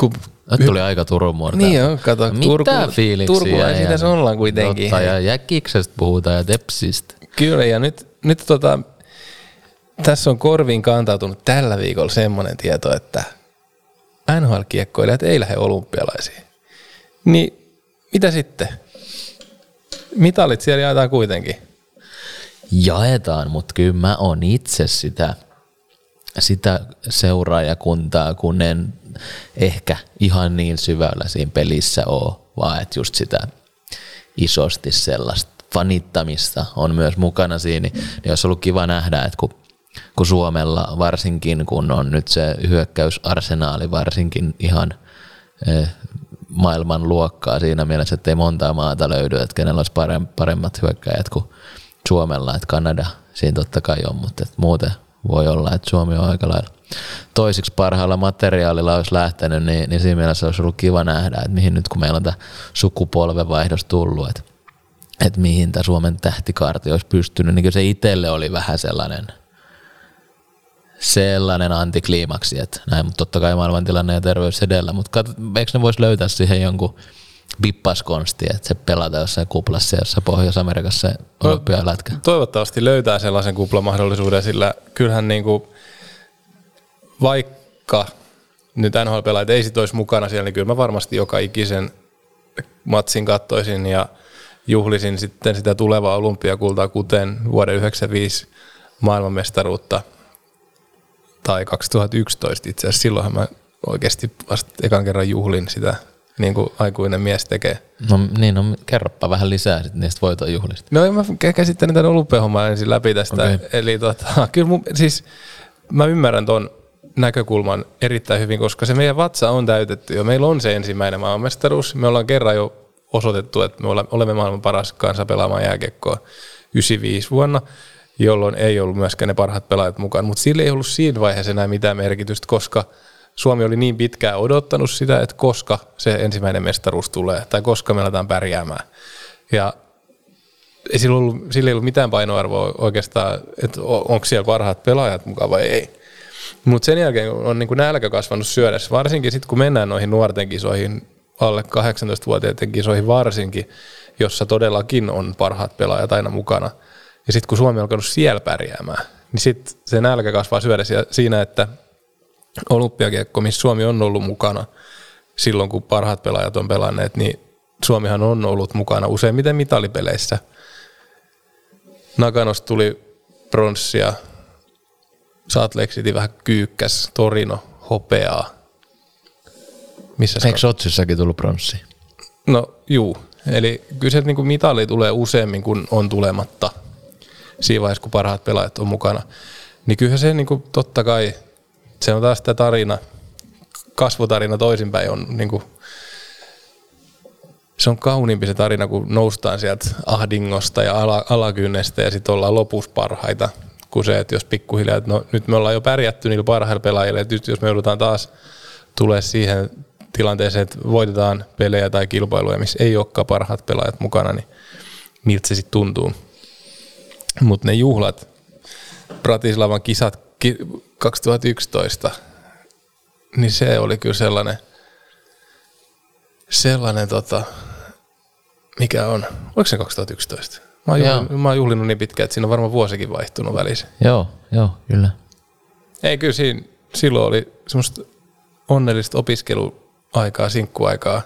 kun Nyt tuli aika Turun murtaa. Niin on, kato, Mitä Turku- fiiliksiä? turkulaisia eihän- tässä ollaan kuitenkin. Totta, ja jäkkiksestä puhutaan ja tepsistä. Kyllä, ja nyt, nyt tota, tässä on korviin kantautunut tällä viikolla semmoinen tieto, että NHL-kiekkoilijat ei lähde olympialaisiin. Niin mitä sitten? Mitalit siellä jaetaan kuitenkin. Jaetaan, mutta kyllä mä oon itse sitä, sitä seuraajakuntaa, kun en ehkä ihan niin syvällä siinä pelissä ole, vaan että just sitä isosti sellaista fanittamista on myös mukana siinä, niin olisi ollut kiva nähdä, että kun kuin Suomella, varsinkin kun on nyt se hyökkäysarsenaali varsinkin ihan maailman luokkaa siinä mielessä, että ei montaa maata löydy, että kenellä olisi paremmat hyökkäjät kuin Suomella, että Kanada siinä totta kai on, mutta että muuten voi olla, että Suomi on aika lailla toisiksi parhaalla materiaalilla olisi lähtenyt, niin, niin siinä mielessä olisi ollut kiva nähdä, että mihin nyt kun meillä on tämä sukupolvenvaihdos tullut, että, että mihin tämä Suomen tähtikaarti olisi pystynyt, niin se itselle oli vähän sellainen sellainen antikliimaksi, että näin, mutta totta kai maailmantilanne ja terveys edellä, mutta kat, eikö ne voisi löytää siihen jonkun pippaskonsti, että se pelata jossain kuplassa jossain Pohjois-Amerikassa olympialätkä. No, toivottavasti löytää sellaisen kuplamahdollisuuden, sillä kyllähän niin kuin, vaikka nyt NHL-pelaajat ei sit olisi mukana siellä, niin kyllä mä varmasti joka ikisen matsin kattoisin ja juhlisin sitten sitä tulevaa olympiakultaa, kuten vuoden 1995 maailmanmestaruutta tai 2011 itse asiassa. Silloinhan mä oikeasti vasta ekan kerran juhlin sitä niin kuin aikuinen mies tekee. No niin, no kerropa vähän lisää sit niistä voitojuhlista. No mä käsittelen tämän olympiahomman ensin läpi tästä. Okay. Eli tota, kyllä mun, siis mä ymmärrän ton näkökulman erittäin hyvin, koska se meidän vatsa on täytetty jo. Meillä on se ensimmäinen maailmanmestaruus. Me ollaan kerran jo osoitettu, että me olemme maailman paras kansa pelaamaan jääkekkoa 95 vuonna, jolloin ei ollut myöskään ne parhaat pelaajat mukaan. Mutta sillä ei ollut siinä vaiheessa enää mitään merkitystä, koska – Suomi oli niin pitkään odottanut sitä, että koska se ensimmäinen mestaruus tulee tai koska me aletaan pärjäämään. Ja ei sillä, ollut, sillä ei ollut mitään painoarvoa oikeastaan, että onko siellä parhaat pelaajat mukaan vai ei. Mutta sen jälkeen on niin kuin nälkä kasvanut syödessä, varsinkin sitten kun mennään noihin nuorten kisoihin, alle 18-vuotiaiden kisoihin varsinkin, jossa todellakin on parhaat pelaajat aina mukana. Ja sitten kun Suomi on alkanut siellä pärjäämään, niin sitten se nälkä kasvaa syödessä siinä, että olympiakiekko, missä Suomi on ollut mukana silloin, kun parhaat pelaajat on pelanneet, niin Suomihan on ollut mukana useimmiten mitalipeleissä. Nakanosta tuli pronssia, Salt Lake City vähän kyykkäs, Torino, hopeaa. Missä Eikö Sotsissakin tullut pronssi? No juu, eli kyllä se niin mitali tulee useammin kuin on tulematta siinä vaiheessa, kun parhaat pelaajat on mukana. Niin kyllä se niin kuin, totta kai se on taas tämä tarina, kasvutarina toisinpäin on niin kuin, se on kauniimpi se tarina, kun noustaan sieltä ahdingosta ja ala, alakynnestä ja sitten ollaan lopussa parhaita, kuin se, että jos pikkuhiljaa, että no nyt me ollaan jo pärjätty niillä parhailla pelaajilla, että jos me joudutaan taas tulee siihen tilanteeseen, että voitetaan pelejä tai kilpailuja, missä ei olekaan parhaat pelaajat mukana, niin miltä se sitten tuntuu. Mutta ne juhlat, Bratislavan kisat 2011, niin se oli kyllä sellainen, sellainen tota, mikä on, oliko se 2011? Mä oon, juhlinut, mä oon juhlinut niin pitkään, että siinä on varmaan vuosikin vaihtunut välissä. Joo, joo, kyllä. Ei, kyllä siinä, silloin oli semmoista onnellista opiskeluaikaa, sinkkuaikaa.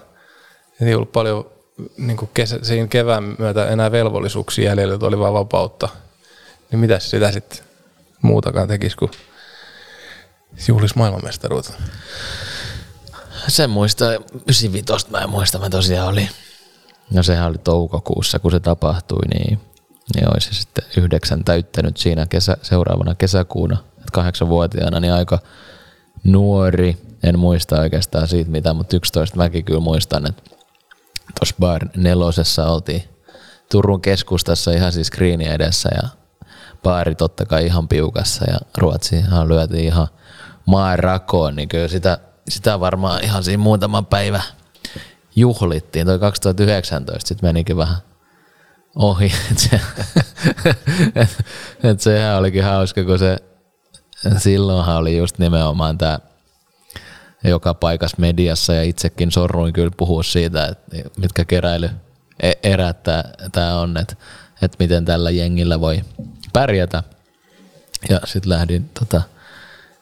Ei ollut paljon niin kesä, siinä kevään myötä enää velvollisuuksia jäljellä, että oli vaan vapautta. Niin mitä sitä sitten muutakaan tekisi kuin juhlis maailmanmestaruutta? Sen muista, 95 mä en muista, mä tosiaan oli, no sehän oli toukokuussa, kun se tapahtui, niin, niin olisi sitten yhdeksän täyttänyt siinä kesä, seuraavana kesäkuuna, kahdeksanvuotiaana, niin aika nuori, en muista oikeastaan siitä mitä, mutta 11 mäkin kyllä muistan, että tuossa bar nelosessa oltiin Turun keskustassa ihan siis screenin edessä ja baari totta kai ihan piukassa ja Ruotsiinhan lyötiin ihan maan rakoon, niin kyllä sitä, sitä varmaan ihan siinä muutama päivä juhlittiin. Toi 2019 sitten menikin vähän ohi. Et se, et, et sehän olikin hauska, kun se silloinhan oli just nimenomaan tämä joka paikassa mediassa ja itsekin sorruin kyllä puhua siitä, että mitkä keräily e-, erät tämä on, että, että miten tällä jengillä voi pärjätä. Ja sitten lähdin tota,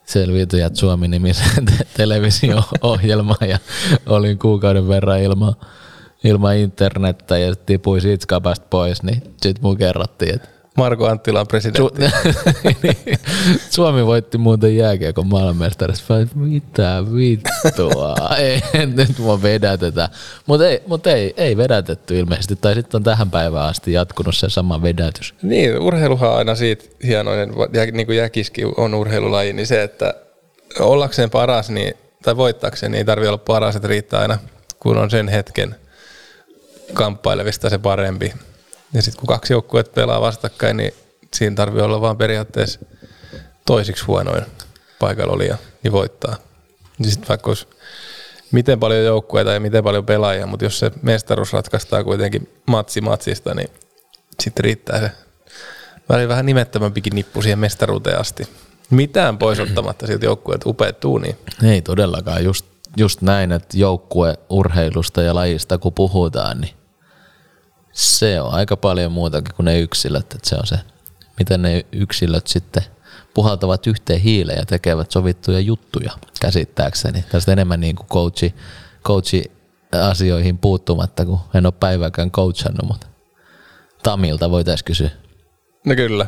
Selviytyjät Suomi-nimisen televisio-ohjelmaan ja olin kuukauden verran ilman ilma internettä ja tipuin siitä pois, niin sitten mun kerrottiin, että Marko Anttilan presidentti. Niin. Suomi voitti muuten jääkiekon maailmanmestarissa. Mitä vittua? ei, nyt mua vedätetä. Mutta ei, mut ei, ei vedätetty ilmeisesti. Tai sitten on tähän päivään asti jatkunut se sama vedätys. Niin, urheiluhan on aina siitä hienoinen, niin kuin jäkiski on urheilulaji, niin se, että ollakseen paras niin, tai voittaakseen, niin ei tarvitse olla paras, että riittää aina, kun on sen hetken kamppailevista se parempi. Ja sitten kun kaksi joukkuetta pelaa vastakkain, niin siinä tarvii olla vaan periaatteessa toisiksi huonoin paikalla olija, niin voittaa. Niin sitten vaikka olisi miten paljon joukkueita ja miten paljon pelaajia, mutta jos se mestaruus ratkaistaan kuitenkin matsi matsista, niin sitten riittää se välillä vähän nimettömämpikin nippu siihen mestaruuteen asti. Mitään pois ottamatta siltä joukkueet upeat tuuni. Ei todellakaan, just, just näin, että joukkue urheilusta ja lajista kun puhutaan, niin se on aika paljon muutakin kuin ne yksilöt, että se on se, miten ne yksilöt sitten puhaltavat yhteen hiileen ja tekevät sovittuja juttuja käsittääkseni. Tästä enemmän niin kuin coachi, coachi asioihin puuttumatta, kun en ole päivääkään coachannut, mutta Tamilta voitaisiin kysyä. No kyllä,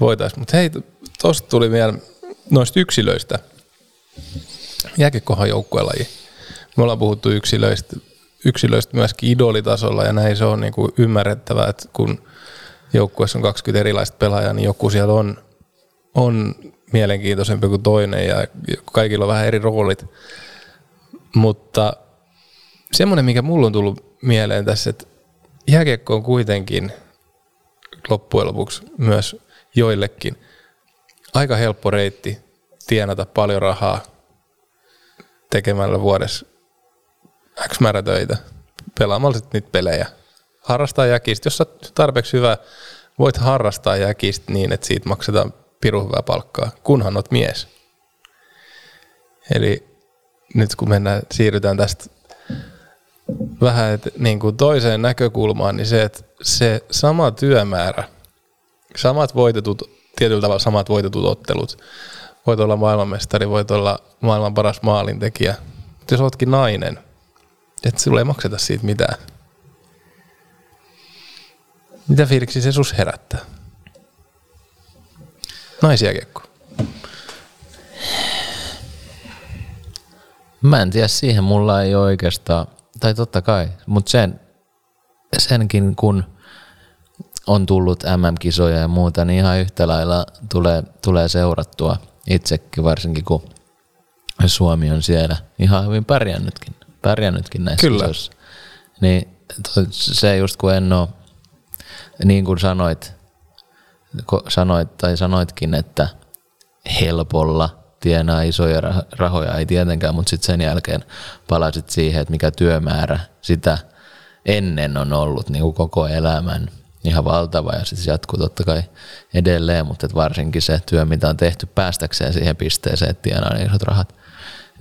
voitaisiin. Mutta hei, tuosta tuli vielä noista yksilöistä. Jääkekohan joukkuelaji. Me ollaan puhuttu yksilöistä yksilöistä myöskin idolitasolla ja näin se on niin kuin ymmärrettävää, että kun joukkueessa on 20 erilaista pelaajaa, niin joku siellä on, on mielenkiintoisempi kuin toinen ja kaikilla on vähän eri roolit. Mutta semmoinen, mikä mulla on tullut mieleen tässä, että jääkiekko on kuitenkin loppujen lopuksi myös joillekin aika helppo reitti tienata paljon rahaa tekemällä vuodessa X määrä töitä pelaamalla sitten niitä pelejä. Harrastaa jäkistä. Jos olet tarpeeksi hyvä, voit harrastaa jäkistä niin, että siitä maksetaan pirun hyvää palkkaa, kunhan olet mies. Eli nyt kun mennään, siirrytään tästä vähän et, niin kuin toiseen näkökulmaan, niin se, että se sama työmäärä, samat voitetut, tietyllä tavalla samat voitetut ottelut, voit olla maailmanmestari, voit olla maailman paras maalintekijä, mutta jos oletkin nainen – että sulle ei makseta siitä mitään. Mitä fiiliksi se sus herättää? Naisia kekko. Mä en tiedä, siihen mulla ei oikeastaan, tai totta kai, mutta sen, senkin kun on tullut MM-kisoja ja muuta, niin ihan yhtä lailla tulee, tulee seurattua itsekin, varsinkin kun Suomi on siellä ihan hyvin pärjännytkin pärjännytkin näissä Kyllä. kisoissa. Niin se just kun en ole, niin kuin sanoit, sanoit tai sanoitkin, että helpolla tienaa isoja rahoja, ei tietenkään, mutta sitten sen jälkeen palasit siihen, että mikä työmäärä sitä ennen on ollut niin kuin koko elämän ihan valtava ja sitten se jatkuu totta kai edelleen, mutta et varsinkin se työ, mitä on tehty päästäkseen siihen pisteeseen, että tienaa niin isot rahat,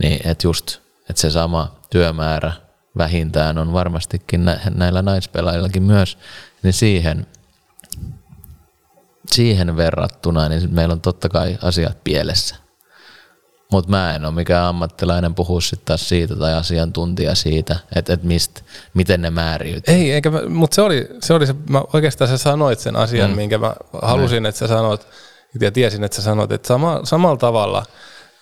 niin että just että se sama työmäärä vähintään on varmastikin näillä naispelaajillakin myös, niin siihen, siihen verrattuna niin meillä on totta kai asiat pielessä. Mutta mä en ole mikään ammattilainen puhua sitten taas siitä tai asiantuntija siitä, että et mist, miten ne määriytyy. Ei, eikä, mutta se oli, se oli se, mä oikeastaan sä sanoit sen asian, mm. minkä mä halusin, mm. että sä sanoit, ja tiesin, että sä sanoit, että sama, samalla tavalla –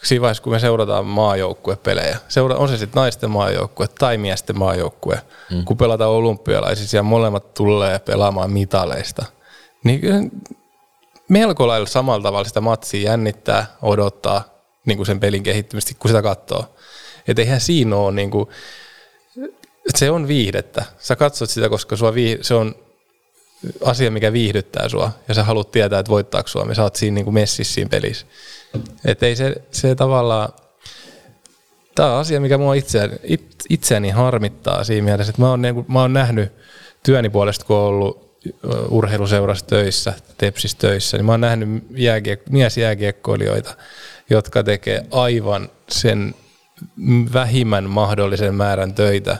siinä vaiheessa, kun me seurataan maajoukkuepelejä, seura, on se sitten naisten maajoukkue tai miesten maajoukkue, mm. kun pelataan olympialaisissa ja molemmat tulee pelaamaan mitaleista, niin melko lailla samalla tavalla sitä matsia jännittää, odottaa niin kuin sen pelin kehittymistä, kun sitä katsoo. Että eihän siinä ole, niin kuin, se on viihdettä. Sä katsot sitä, koska sua viih- se on asia, mikä viihdyttää sua, ja sä haluat tietää, että voittaako sua, sä oot siinä niin kuin messissä siinä pelissä. Että ei se, se tavallaan, tämä on asia, mikä mua itseäni, itseäni harmittaa siinä mielessä, että mä oon, niin mä oon nähnyt työni puolesta, kun oon ollut urheiluseurassa töissä, tepsis töissä, niin mä oon nähnyt jääkiek- miesjääkiekkoilijoita, jotka tekee aivan sen vähimmän mahdollisen määrän töitä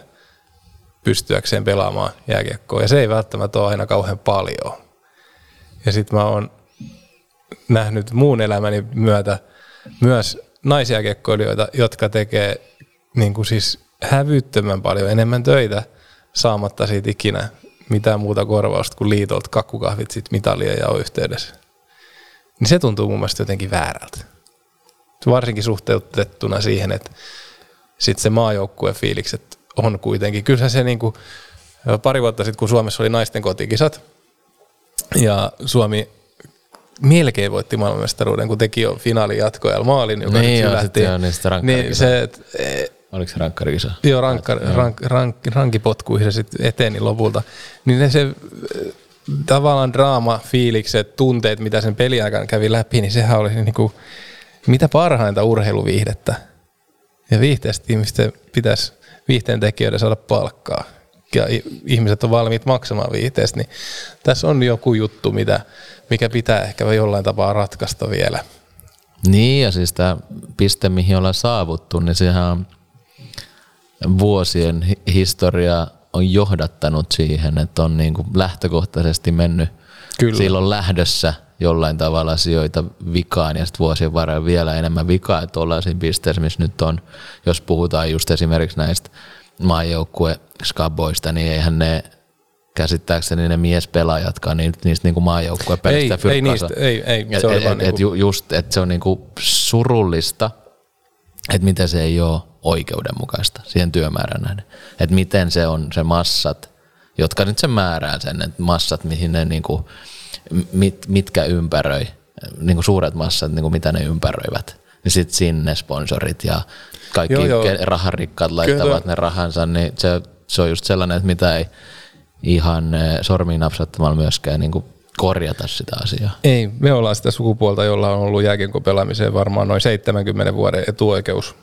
pystyäkseen pelaamaan jääkiekkoa. Ja se ei välttämättä ole aina kauhean paljon. Ja sitten mä oon nähnyt muun elämäni myötä myös naisia kekkoilijoita, jotka tekee niin kuin siis hävyttömän paljon enemmän töitä saamatta siitä ikinä mitään muuta korvausta kuin liitolta kakkukahvit sit mitalia ja yhteydessä. Niin se tuntuu mun mielestä jotenkin väärältä. Varsinkin suhteutettuna siihen, että sitten se maajoukkueen fiilikset on kuitenkin. Kyllähän se niinku, pari vuotta sitten, kun Suomessa oli naisten kotikisat, ja Suomi melkein voitti maailmanmestaruuden, kun teki jo finaalin jatkoajalla maalin, joka Niin nyt joo, sylähti. sitten joo, Niin rankkarikisa. se, et, e, Oliko se rankkarikisa? joo, rankka, rank, rank, rankipotkuihin se sitten eteni lopulta. Niin ne se eh, tavallaan draama, fiilikset, tunteet, mitä sen pelin aikana kävi läpi, niin sehän oli niinku, mitä parhainta urheiluviihdettä. Ja viihteestä ihmisten pitäisi viihteen tekijöiden saada palkkaa. Ja ihmiset on valmiit maksamaan viihteestä, niin tässä on joku juttu, mitä, mikä pitää ehkä jollain tapaa ratkaista vielä. Niin, ja siis tämä piste, mihin ollaan saavuttu, niin sehän on vuosien hi- historia on johdattanut siihen, että on niin kuin lähtökohtaisesti mennyt Kyllä. silloin lähdössä jollain tavalla asioita vikaan ja sitten vuosien varrella vielä enemmän vikaa, että ollaan siinä pisteessä, missä nyt on, jos puhutaan just esimerkiksi näistä maajoukkue skaboista, niin eihän ne käsittääkseni ne miespelaajatkaan niin, niistä niinku maajoukkuepelistä Ei- ei niistä, ei- ei, se oli et, vaan et, niinku- et just, että se on niinku surullista, että miten se ei ole oikeudenmukaista siihen työmäärään nähden. Että miten se on se massat, jotka nyt se määrää sen, että massat, mihin ne niinku, mit, mitkä ympäröi, niinku suuret massat, niinku mitä ne ympäröivät, niin sitten sinne sponsorit ja kaikki Joo, joo. raharikkaat laittavat Kyllä. ne rahansa, niin se, se on just sellainen, että mitä ei ihan eh, sormiin napsauttamalla myöskään niinku korjata sitä asiaa. Ei, me ollaan sitä sukupuolta, jolla on ollut jääkiekko pelaamiseen varmaan noin 70 vuoden etuoikeus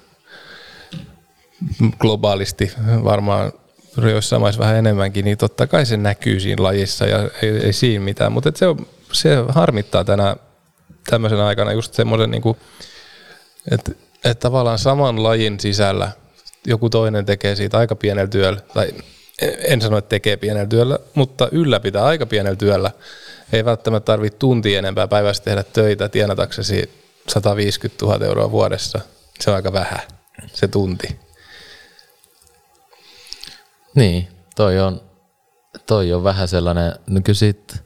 globaalisti, varmaan joissain maissa vähän enemmänkin, niin totta kai se näkyy siinä lajissa ja ei, ei siinä mitään, mutta se, on, se harmittaa tänä tämmöisen aikana just semmoisen, niin että et tavallaan saman lajin sisällä joku toinen tekee siitä aika pienellä työllä, tai en sano, että tekee pienellä työllä, mutta ylläpitää aika pienellä työllä. Ei välttämättä tarvitse tuntia enempää päivässä tehdä töitä tienataksesi 150 000 euroa vuodessa. Se on aika vähän, se tunti. Niin, toi on, toi on vähän sellainen, no kyllä sit,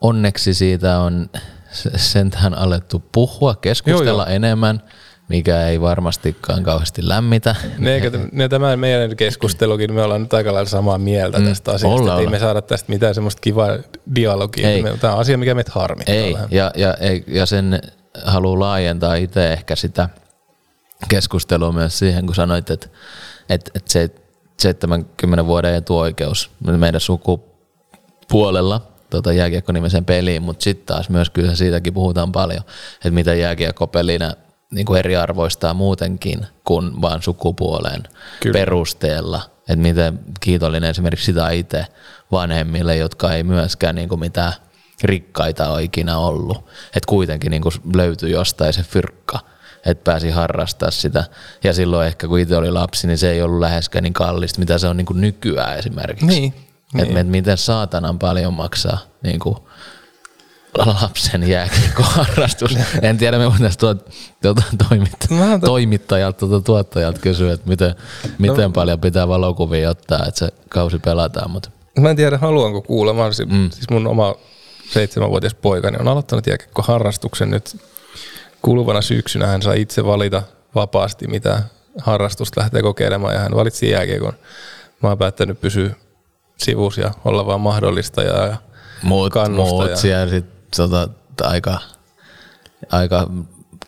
onneksi siitä on se- sentään alettu puhua, keskustella Joo, joo, enemmän, mikä ei varmastikaan kauheasti lämmitä. Ne, eikä, ne, tämä meidän keskustelukin, me ollaan nyt aika lailla samaa mieltä mm, tästä asiasta. ollaan, Ei me saada tästä mitään semmoista kivaa dialogia. Ei. Tämä on asia, mikä meitä harmittaa Ei, vähän. ja, ja, ei- ja sen haluaa laajentaa itse ehkä sitä keskustelua myös siihen, kun sanoit, että, että, että se 70 vuoden etuoikeus meidän sukupuolella tota jääkiekko-nimisen peliin, mutta sitten taas myös kyllä siitäkin puhutaan paljon, että mitä jääkiekko-pelinä niin kuin eriarvoistaa muutenkin kuin vaan sukupuolen Kyllä. perusteella. Että miten kiitollinen esimerkiksi sitä itse vanhemmille, jotka ei myöskään niin kuin mitään rikkaita ole ikinä ollut. Että kuitenkin niin kuin löytyi jostain se fyrkka, että pääsi harrastaa sitä. Ja silloin ehkä kun itse oli lapsi, niin se ei ollut läheskään niin kallista, mitä se on niin kuin nykyään esimerkiksi. Niin, Että niin. et miten saatanan paljon maksaa niin kuin lapsen jääkiekkoharrastus. en tiedä, me voitaisiin tuot, tuota, toimit, Mä otan- toimittajalta, tuota, tuottajalta kysyä, että miten, miten no. paljon pitää valokuvia ottaa, että se kausi pelataan. Mutta Mä en tiedä, haluanko kuulla. Mä olisin, mm. Siis mun oma seitsemänvuotias poikani on aloittanut jääkiekkoharrastuksen nyt kuluvana syksynä. Hän sai itse valita vapaasti, mitä harrastusta lähtee kokeilemaan ja hän valitsi jääkiekon. Mä oon päättänyt pysyä sivus ja olla vaan mahdollista ja muut, muut siellä sit, tota, aika, aika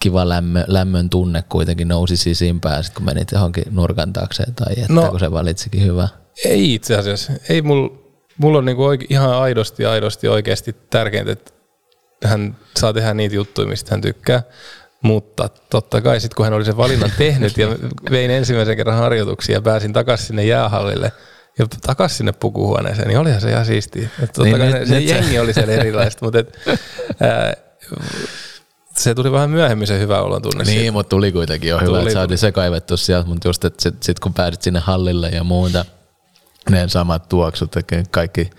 kiva lämmö, lämmön tunne kuitenkin nousi sisimpään, sit kun menit johonkin nurkan taakse tai että No. kun se valitsikin hyvä. Ei itse asiassa. Ei mul, mulla on niinku oike, ihan aidosti, aidosti oikeasti tärkeintä, että hän saa tehdä niitä juttuja, mistä hän tykkää. Mutta totta kai sitten kun hän oli sen valinnan tehnyt ja vein ensimmäisen kerran harjoituksia ja pääsin takaisin sinne jäähallille ja takaisin sinne pukuhuoneeseen, niin olihan se ihan siistiä. Et totta Niin kai nyt- se, se nyt se- jengi oli siellä erilaista, mutta et, ää, se tuli vähän myöhemmin se hyvä olon tunne. Niin, siitä. mutta tuli kuitenkin jo hyvä, Tuli, että saatiin se kaivettu sieltä, mutta just, että sit, sit kun pääsit sinne hallille ja muuta, ne samat tuoksut, että kaikki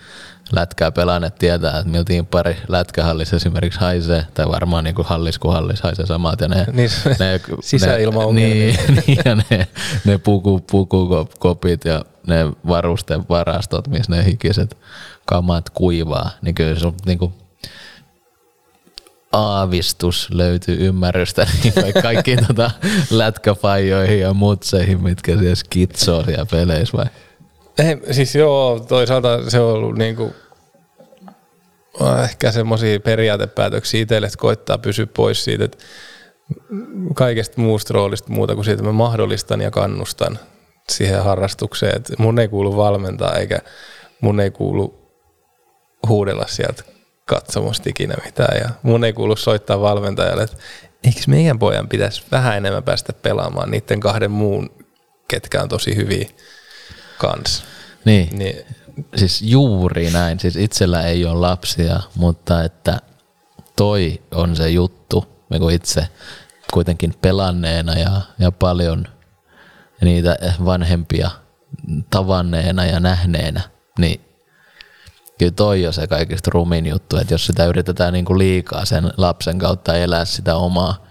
lätkää pelaaneet tietää, että miltä pari lätkähallissa esimerkiksi haisee, tai varmaan niin kuin hallis kuin hallis haisee samat, ja ne, Niin, ne, sisäilmaongelmia. Niin, niin, ja ne, ne puku, pukukopit ja ne varusten varastot, missä ne hikiset kamat kuivaa, niin kyllä se on niinku aavistus löytyy ymmärrystä niin kaikkiin tota lätkäfajoihin ja mutseihin, mitkä siellä skitsoo siellä peleissä vai? Ei, siis joo, toisaalta se on ollut niinku, ehkä semmoisia periaatepäätöksiä itselle, että koittaa pysyä pois siitä, että kaikesta muusta roolista muuta kuin siitä, että mä mahdollistan ja kannustan siihen harrastukseen. Että mun ei kuulu valmentaa eikä mun ei kuulu huudella sieltä katsomusta ikinä mitään. Ja mun ei kuulu soittaa valmentajalle, että eikö meidän pojan pitäisi vähän enemmän päästä pelaamaan niiden kahden muun, ketkä on tosi hyviä kans. Niin. niin. Siis juuri näin. Siis itsellä ei ole lapsia, mutta että toi on se juttu, kun itse kuitenkin pelanneena ja, ja paljon niitä vanhempia tavanneena ja nähneenä, niin kyllä toi on se kaikista rumin juttu, että jos sitä yritetään niin kuin liikaa sen lapsen kautta elää sitä omaa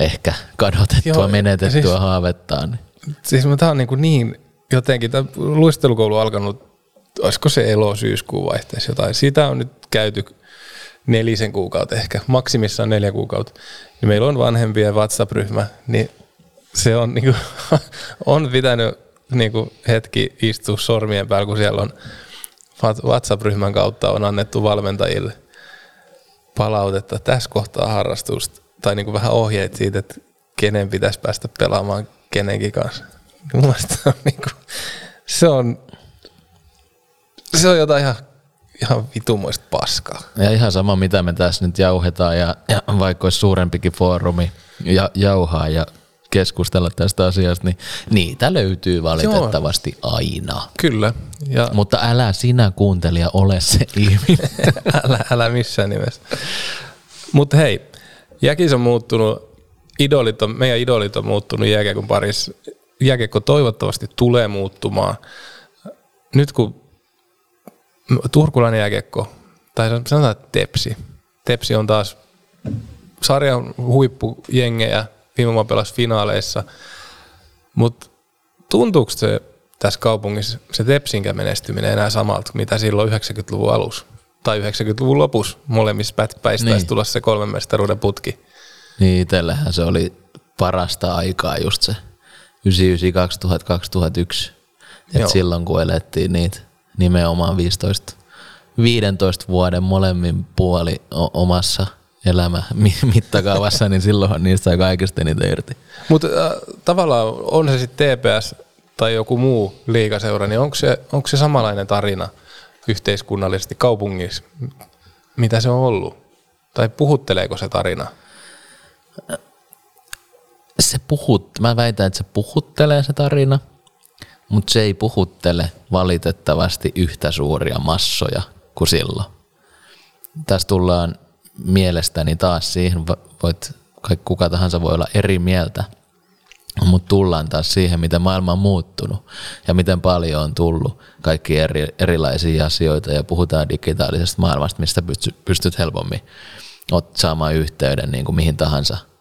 ehkä kadotettua, Joo, menetettyä siis, haavettaan. Niin. Siis tämä on niin, kuin niin jotenkin, tämä luistelukoulu alkanut, olisiko se elo-syyskuun vaihteessa jotain. Siitä on nyt käyty nelisen kuukautta ehkä, maksimissaan neljä kuukautta. Niin meillä on vanhempien WhatsApp-ryhmä, niin se on, niin kuin, on pitänyt niin kuin hetki istua sormien päällä, kun siellä on WhatsApp-ryhmän kautta on annettu valmentajille palautetta tässä kohtaa harrastusta, tai niin kuin vähän ohjeet siitä, että kenen pitäisi päästä pelaamaan kenenkin kanssa. Mun on niin kuin, se on, se on jotain ihan, ihan vitumoista paskaa. Ja ihan sama, mitä me tässä nyt jauhetaan, ja, ja vaikka olisi suurempikin foorumi ja jauhaa ja keskustella tästä asiasta, niin niitä löytyy valitettavasti Joo. aina. Kyllä. Ja Mutta älä sinä kuuntelija ole se ihminen. älä, älä missään nimessä. Mutta hei, jäkis on muuttunut, idolit on, meidän idolit on muuttunut jääkiekon parissa. Jääkiekko toivottavasti tulee muuttumaan. Nyt kun turkulainen jääkiekko, tai sanotaan että Tepsi, Tepsi on taas sarjan huippujengejä, viime vuonna pelasi finaaleissa. Mutta tuntuuko se tässä kaupungissa se Tepsinkään menestyminen enää samalta, mitä silloin 90-luvun alussa tai 90-luvun lopussa molemmissa päistä niin. tulla se kolmen mestaruuden putki? Niin, itsellähän se oli parasta aikaa just se 99, 2000, 2001. Et silloin kun elettiin niitä nimenomaan 15, 15 vuoden molemmin puoli omassa – elämä mittakaavassa, niin silloin niistä sai kaikista eniten irti. Mutta äh, tavallaan on se sitten TPS tai joku muu liikaseura, niin onko se, onko se samanlainen tarina yhteiskunnallisesti kaupungissa, mitä se on ollut? Tai puhutteleeko se tarina? Se puhut, mä väitän, että se puhuttelee se tarina, mutta se ei puhuttele valitettavasti yhtä suuria massoja kuin silloin. Tässä tullaan mielestäni taas siihen, voit, kuka tahansa voi olla eri mieltä, mutta tullaan taas siihen, miten maailma on muuttunut ja miten paljon on tullut kaikki eri, erilaisia asioita ja puhutaan digitaalisesta maailmasta, mistä pystyt helpommin saamaan yhteyden niin kuin mihin tahansa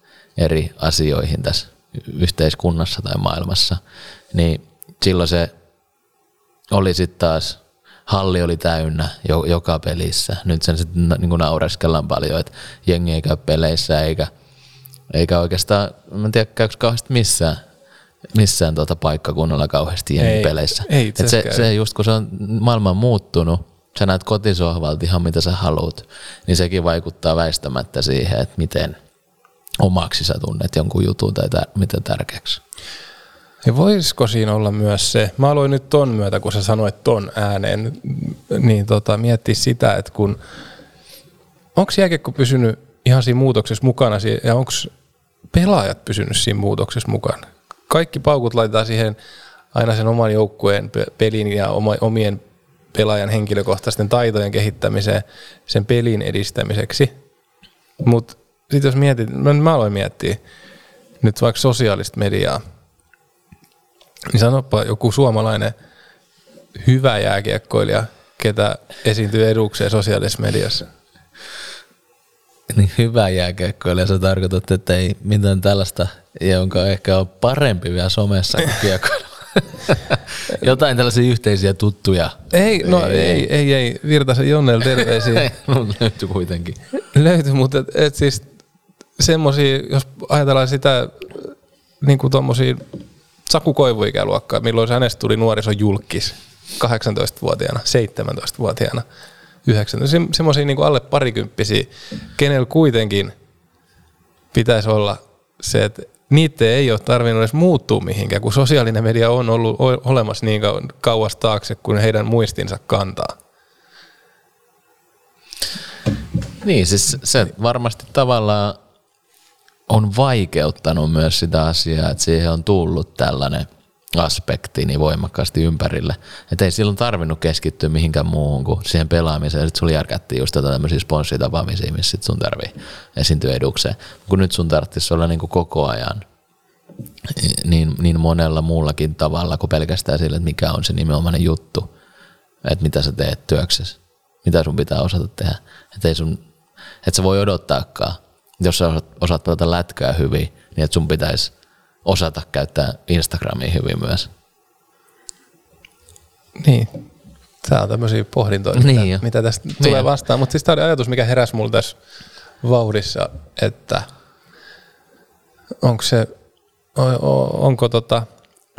eri asioihin tässä yhteiskunnassa tai maailmassa, niin silloin se oli sitten taas halli oli täynnä jo, joka pelissä. Nyt sen sitten niin naureskellaan paljon, että jengi ei käy peleissä eikä, eikä oikeastaan, mä en tiedä käykö kauheasti missään, missään tuota paikkakunnalla kauheasti jengi peleissä. Ei Et se, se just kun se on maailman muuttunut, sä näet kotisohvalta ihan mitä sä haluat, niin sekin vaikuttaa väistämättä siihen, että miten omaksi sä tunnet jonkun jutun tai tär- miten tärkeäksi. Ja voisiko siinä olla myös se, mä aloin nyt ton myötä, kun sä sanoit ton ääneen, niin tota, miettiä sitä, että kun, onko jääkiekko pysynyt ihan siinä muutoksessa mukana ja onko pelaajat pysynyt siinä muutoksessa mukana? Kaikki paukut laitetaan siihen aina sen oman joukkueen pelin ja omien pelaajan henkilökohtaisten taitojen kehittämiseen, sen pelin edistämiseksi. Mutta sitten jos mietit, mä, mä aloin miettiä nyt vaikka sosiaalista mediaa, niin sanoppa joku suomalainen hyvä jääkiekkoilija, ketä esiintyy edukseen sosiaalisessa mediassa. Niin hyvä jääkiekkoilija, sä tarkoitat, että ei mitään tällaista, jonka ehkä on parempi vielä somessa kuin. Jotain tällaisia yhteisiä tuttuja. Ei, no ei, ei, ei, ei. Virtasen Jonnelle terveisiä. Ei, mutta löytyi kuitenkin. Löytyi, mutta et, et siis semmosia, jos ajatellaan sitä niin kuin tommosia Saku Koivu-ikäluokkaa, milloin hänestä tuli nuorisojulkis 18-vuotiaana, 17-vuotiaana, 19 Se, semmosia niin alle parikymppisiä, kenellä kuitenkin pitäisi olla se, että niitä ei ole tarvinnut edes muuttua mihinkään, kun sosiaalinen media on ollut olemassa niin kau- kauas taakse, kuin heidän muistinsa kantaa. Niin, siis se varmasti tavallaan on vaikeuttanut myös sitä asiaa, että siihen on tullut tällainen aspekti niin voimakkaasti ympärille. Että ei silloin tarvinnut keskittyä mihinkään muuhun kuin siihen pelaamiseen. Sitten sulla järkättiin just tätä tämmöisiä sponssitapaamisia, missä sun tarvii esiintyä edukseen. Kun nyt sun tarvitsisi olla niin kuin koko ajan niin, niin monella muullakin tavalla kuin pelkästään sillä, että mikä on se nimenomainen juttu. Että mitä sä teet työksessä. Mitä sun pitää osata tehdä. Että ei sun, että sä voi odottaakaan, jos sä osaat, osaat pelata lätkää hyvin, niin että sun pitäisi osata käyttää Instagramia hyvin myös. Niin. Tämä on tämmöisiä pohdintoja, Niin mitä, jo. mitä tästä Niin tulee vastaan. Mutta siis tämä oli ajatus, mikä heräsi mulle tässä vauhdissa, että onko se, onko, tota,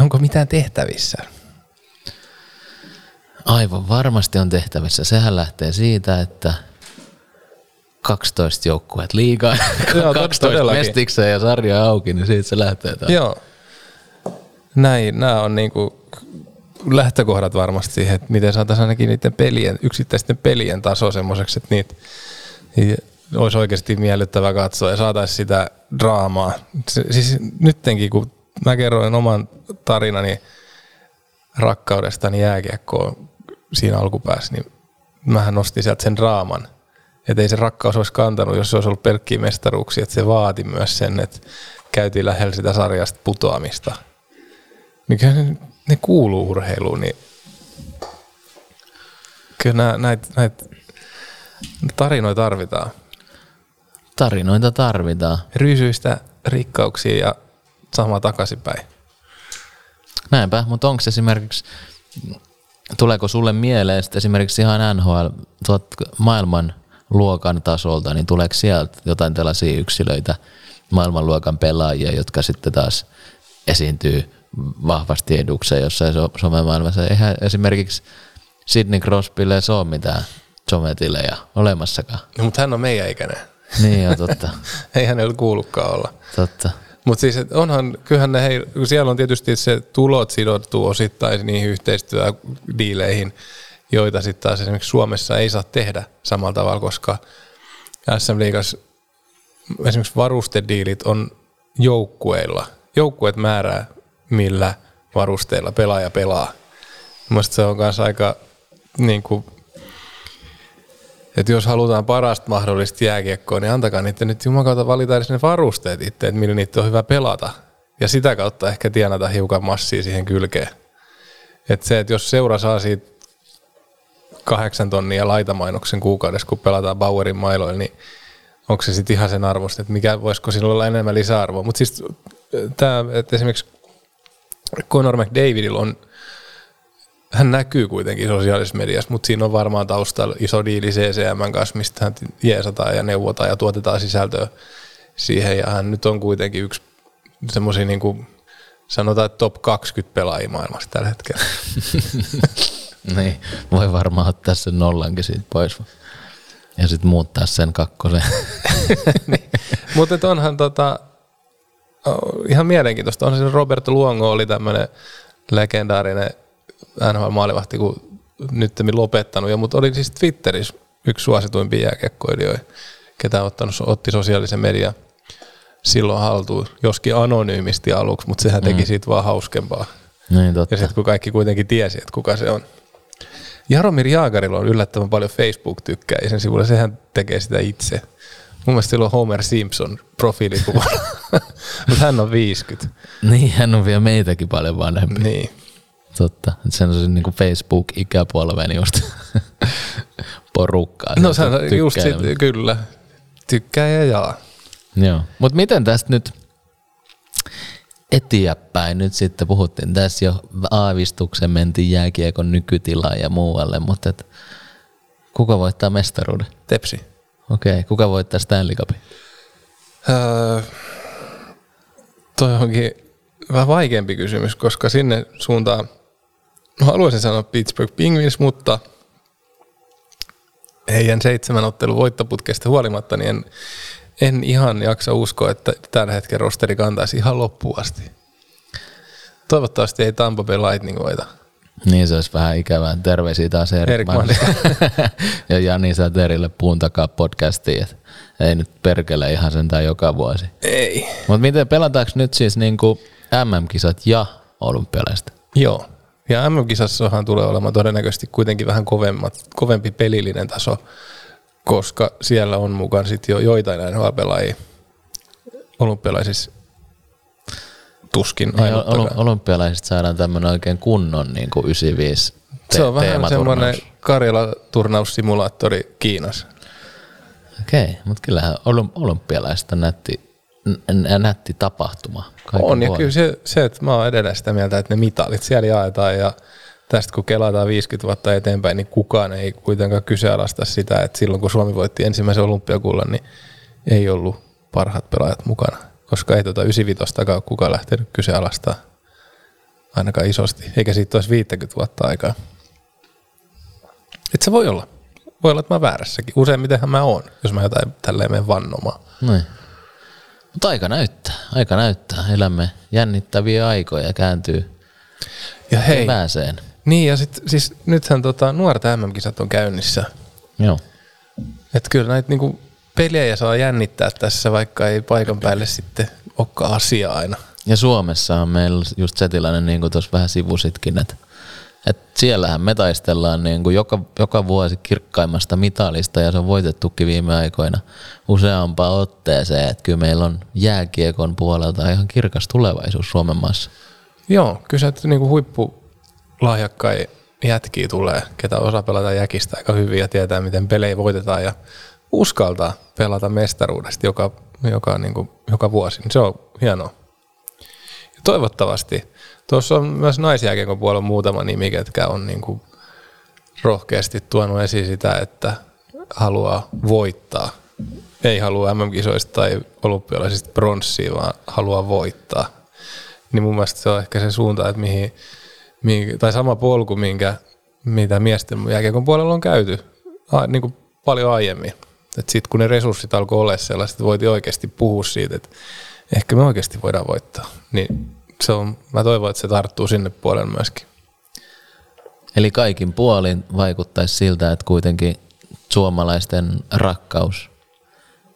onko mitään tehtävissä? Aivan varmasti on tehtävissä. Sehän lähtee siitä, että 12 joukkueet liigaa, Joo, 12 todellakin. mestikseen ja sarja auki, niin siitä se lähtee. taas. Joo. Näin, nämä on niinku lähtökohdat varmasti siihen, että miten saataisiin ainakin niiden pelien, yksittäisten pelien taso semmoiseksi, että niitä, niitä olisi oikeasti miellyttävä katsoa ja saataisiin sitä draamaa. Siis nyttenkin, kun mä kerroin oman tarinani rakkaudestani jääkiekkoon siinä alkupäässä, niin mähän nostin sieltä sen draaman. Että ei se rakkaus olisi kantanut, jos se olisi ollut pelkkiä mestaruuksia, että se vaati myös sen, että käytiin lähellä sitä sarjasta putoamista. Mikä ne, ne kuuluu urheiluun, niin kyllä näitä näit tarinoita tarvitaan. Tarinoita tarvitaan. Ryysyistä rikkauksia ja sama takaisinpäin. Näinpä, mutta onko esimerkiksi, tuleeko sulle mieleen esimerkiksi ihan NHL tuot maailman luokan tasolta, niin tuleeko sieltä jotain tällaisia yksilöitä, maailmanluokan pelaajia, jotka sitten taas esiintyy vahvasti edukseen jossain so- somemaailmassa. Eihän esimerkiksi Sidney Crosbylle se ole mitään sometilejä olemassakaan. No, mutta hän on meidän ikäinen. Niin jo, totta. Ei hänellä kuulukaan olla. totta. Mutta siis et onhan, kyllähän ne, hei, siellä on tietysti se tulot sidottu osittain niihin yhteistyödiileihin, joita sitten taas esimerkiksi Suomessa ei saa tehdä samalla tavalla, koska SM Liigas esimerkiksi varustediilit on joukkueilla. Joukkueet määrää, millä varusteilla pelaaja pelaa. Mielestäni se on myös aika niin kuin, että jos halutaan parasta mahdollista jääkiekkoa, niin antakaa niiden nyt jumakauta valita edes ne varusteet itse, että millä niitä on hyvä pelata. Ja sitä kautta ehkä tienata hiukan massia siihen kylkeen. Että se, että jos seura saa siitä kahdeksan tonnia laitamainoksen kuukaudessa, kun pelataan Bauerin mailoilla, niin onko se sitten ihan sen arvosta, että mikä, voisiko sillä olla enemmän lisäarvoa. Mutta siis tämä, että esimerkiksi Conor McDavidilla on hän näkyy kuitenkin sosiaalisessa mediassa, mutta siinä on varmaan taustalla iso diili CCM kanssa, mistä hän jeesataan ja neuvotaan ja tuotetaan sisältöä siihen. Ja hän nyt on kuitenkin yksi semmoisia niin kuin sanotaan, top 20 pelaajia maailmassa tällä hetkellä. Niin, voi varmaan ottaa sen nollankin siitä pois. Ja sitten muuttaa sen kakkosen. niin. Mutta onhan tota, ihan mielenkiintoista. On se Roberto Luongo oli tämmöinen legendaarinen NHL-maalivahti, kun nyt lopettanut jo, mutta oli siis Twitterissä yksi suosituimpia jääkiekkoilijoita, ketä ottanut, otti sosiaalisen median silloin haltuun, joskin anonyymisti aluksi, mutta sehän teki mm. siitä vaan hauskempaa. niin totta. Ja sitten kun kaikki kuitenkin tiesi, että kuka se on. Jaromir Jaagarilla on yllättävän paljon Facebook-tykkäjä sivulla, sehän tekee sitä itse. Mun mielestä sillä on Homer Simpson profiilikuva, mutta hän on 50. Niin, hän on vielä meitäkin paljon vanhempi. Niin. Totta. Sen on se niinku Facebook-ikäpolven just porukkaa. No se on just sit, kyllä. Tykkää ja jaa. Joo. Mutta miten tästä nyt, eteenpäin. Nyt sitten puhuttiin tässä jo aavistuksen, mentiin jääkiekon nykytilaan ja muualle, mutta et, kuka voittaa mestaruuden? Tepsi. Okei, okay. kuka voittaa Stanley Cupin? Öö, toi onkin vähän vaikeampi kysymys, koska sinne suuntaan, no haluaisin sanoa Pittsburgh Penguins, mutta heidän seitsemän ottelun voittoputkesta huolimatta, niin en, en ihan jaksa uskoa, että tällä hetkellä rosteri kantaisi ihan loppuun asti. Toivottavasti ei Tampa Bay Lightning voita. Niin se olisi vähän ikävää. Terveisiä taas Erik, ja Jani Säterille puun takaa podcastiin. Et ei nyt perkele ihan sentään joka vuosi. Ei. Mutta miten pelataanko nyt siis niinku MM-kisat ja olympialaiset? Joo. Ja MM-kisassahan tulee olemaan todennäköisesti kuitenkin vähän kovemmat, kovempi pelillinen taso, koska siellä on mukaan sitten jo joitain NHL-pelaajia olympialaisissa tuskin Niin, ainuttakaan. ol- olympialaisista saadaan tämmöinen oikein kunnon niin kuin 95 te- Se on vähän semmoinen Karjala-turnaussimulaattori Kiinassa. Okei, mutta kyllähän olym- olympialaiset on nätti, n- nätti tapahtuma. On, ja kyllä se, se, että mä oon edelleen sitä mieltä, että ne mitalit siellä jaetaan ja tästä kun kelataan 50 vuotta eteenpäin, niin kukaan ei kuitenkaan kyseenalaista sitä, että silloin kun Suomi voitti ensimmäisen olympiakullan, niin ei ollut parhaat pelaajat mukana, koska ei tuota 95 takaa ole kukaan lähtenyt kyseenalaistaa ainakaan isosti, eikä siitä olisi 50 vuotta aikaa. Et se voi olla. Voi olla, että mä väärässäkin. Useimmitenhän mä oon, jos mä jotain tälleen menen vannomaan. Niin. Mutta aika näyttää, aika näyttää. Elämme jännittäviä aikoja kääntyy Ja hei, kevääseen. Niin ja sit, siis nythän tota, nuorten MM-kisat on käynnissä. Joo. Että kyllä näitä niinku pelejä saa jännittää tässä, vaikka ei paikan päälle sitten olekaan asia aina. Ja Suomessa on meillä just se tilanne, niin kuin tuossa vähän sivusitkin, että, että siellähän me taistellaan niin kuin joka, joka vuosi kirkkaimmasta mitalista ja se on voitettukin viime aikoina useampaan otteeseen, että kyllä meillä on jääkiekon puolelta ihan kirkas tulevaisuus Suomen maassa. Joo, kyllä se niinku huippulahjakkai jätkiä tulee, ketä osaa pelata jäkistä aika hyvin ja tietää, miten pelejä voitetaan ja uskaltaa pelata mestaruudesta joka, joka, niinku, joka vuosi. Se on hienoa. Ja toivottavasti. Tuossa on myös naisjääkiekon puolella muutama nimi, ketkä on niinku rohkeasti tuonut esiin sitä, että haluaa voittaa. Ei halua MM-kisoista tai olympialaisista pronssia, vaan haluaa voittaa. Niin mun mielestä se on ehkä se suunta, että mihin, mihin tai sama polku, minkä, mitä miesten jääkiekon puolella on käyty a, niin kuin paljon aiemmin. Sitten kun ne resurssit alkoi olla sellaiset, että voitiin oikeasti puhua siitä, että ehkä me oikeasti voidaan voittaa. Niin se on, mä toivon, että se tarttuu sinne puolelle myöskin. Eli kaikin puolin vaikuttaisi siltä, että kuitenkin suomalaisten rakkaus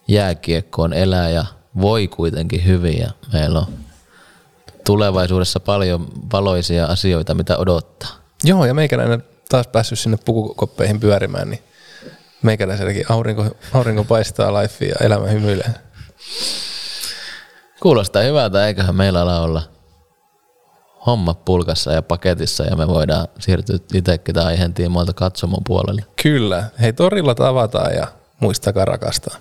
jääkiekkoon elää ja voi kuitenkin hyvin ja meillä on tulevaisuudessa paljon valoisia asioita, mitä odottaa. Joo, ja meikäläinen taas päässyt sinne pukukoppeihin pyörimään, niin meikäläiselläkin aurinko, aurinko paistaa lifea ja elämä hymyilee. Kuulostaa hyvältä, eiköhän meillä ala olla homma pulkassa ja paketissa ja me voidaan siirtyä itsekin tämän aiheen tiimoilta katsomon puolelle. Kyllä. Hei, torilla tavataan ja muistakaa rakastaa.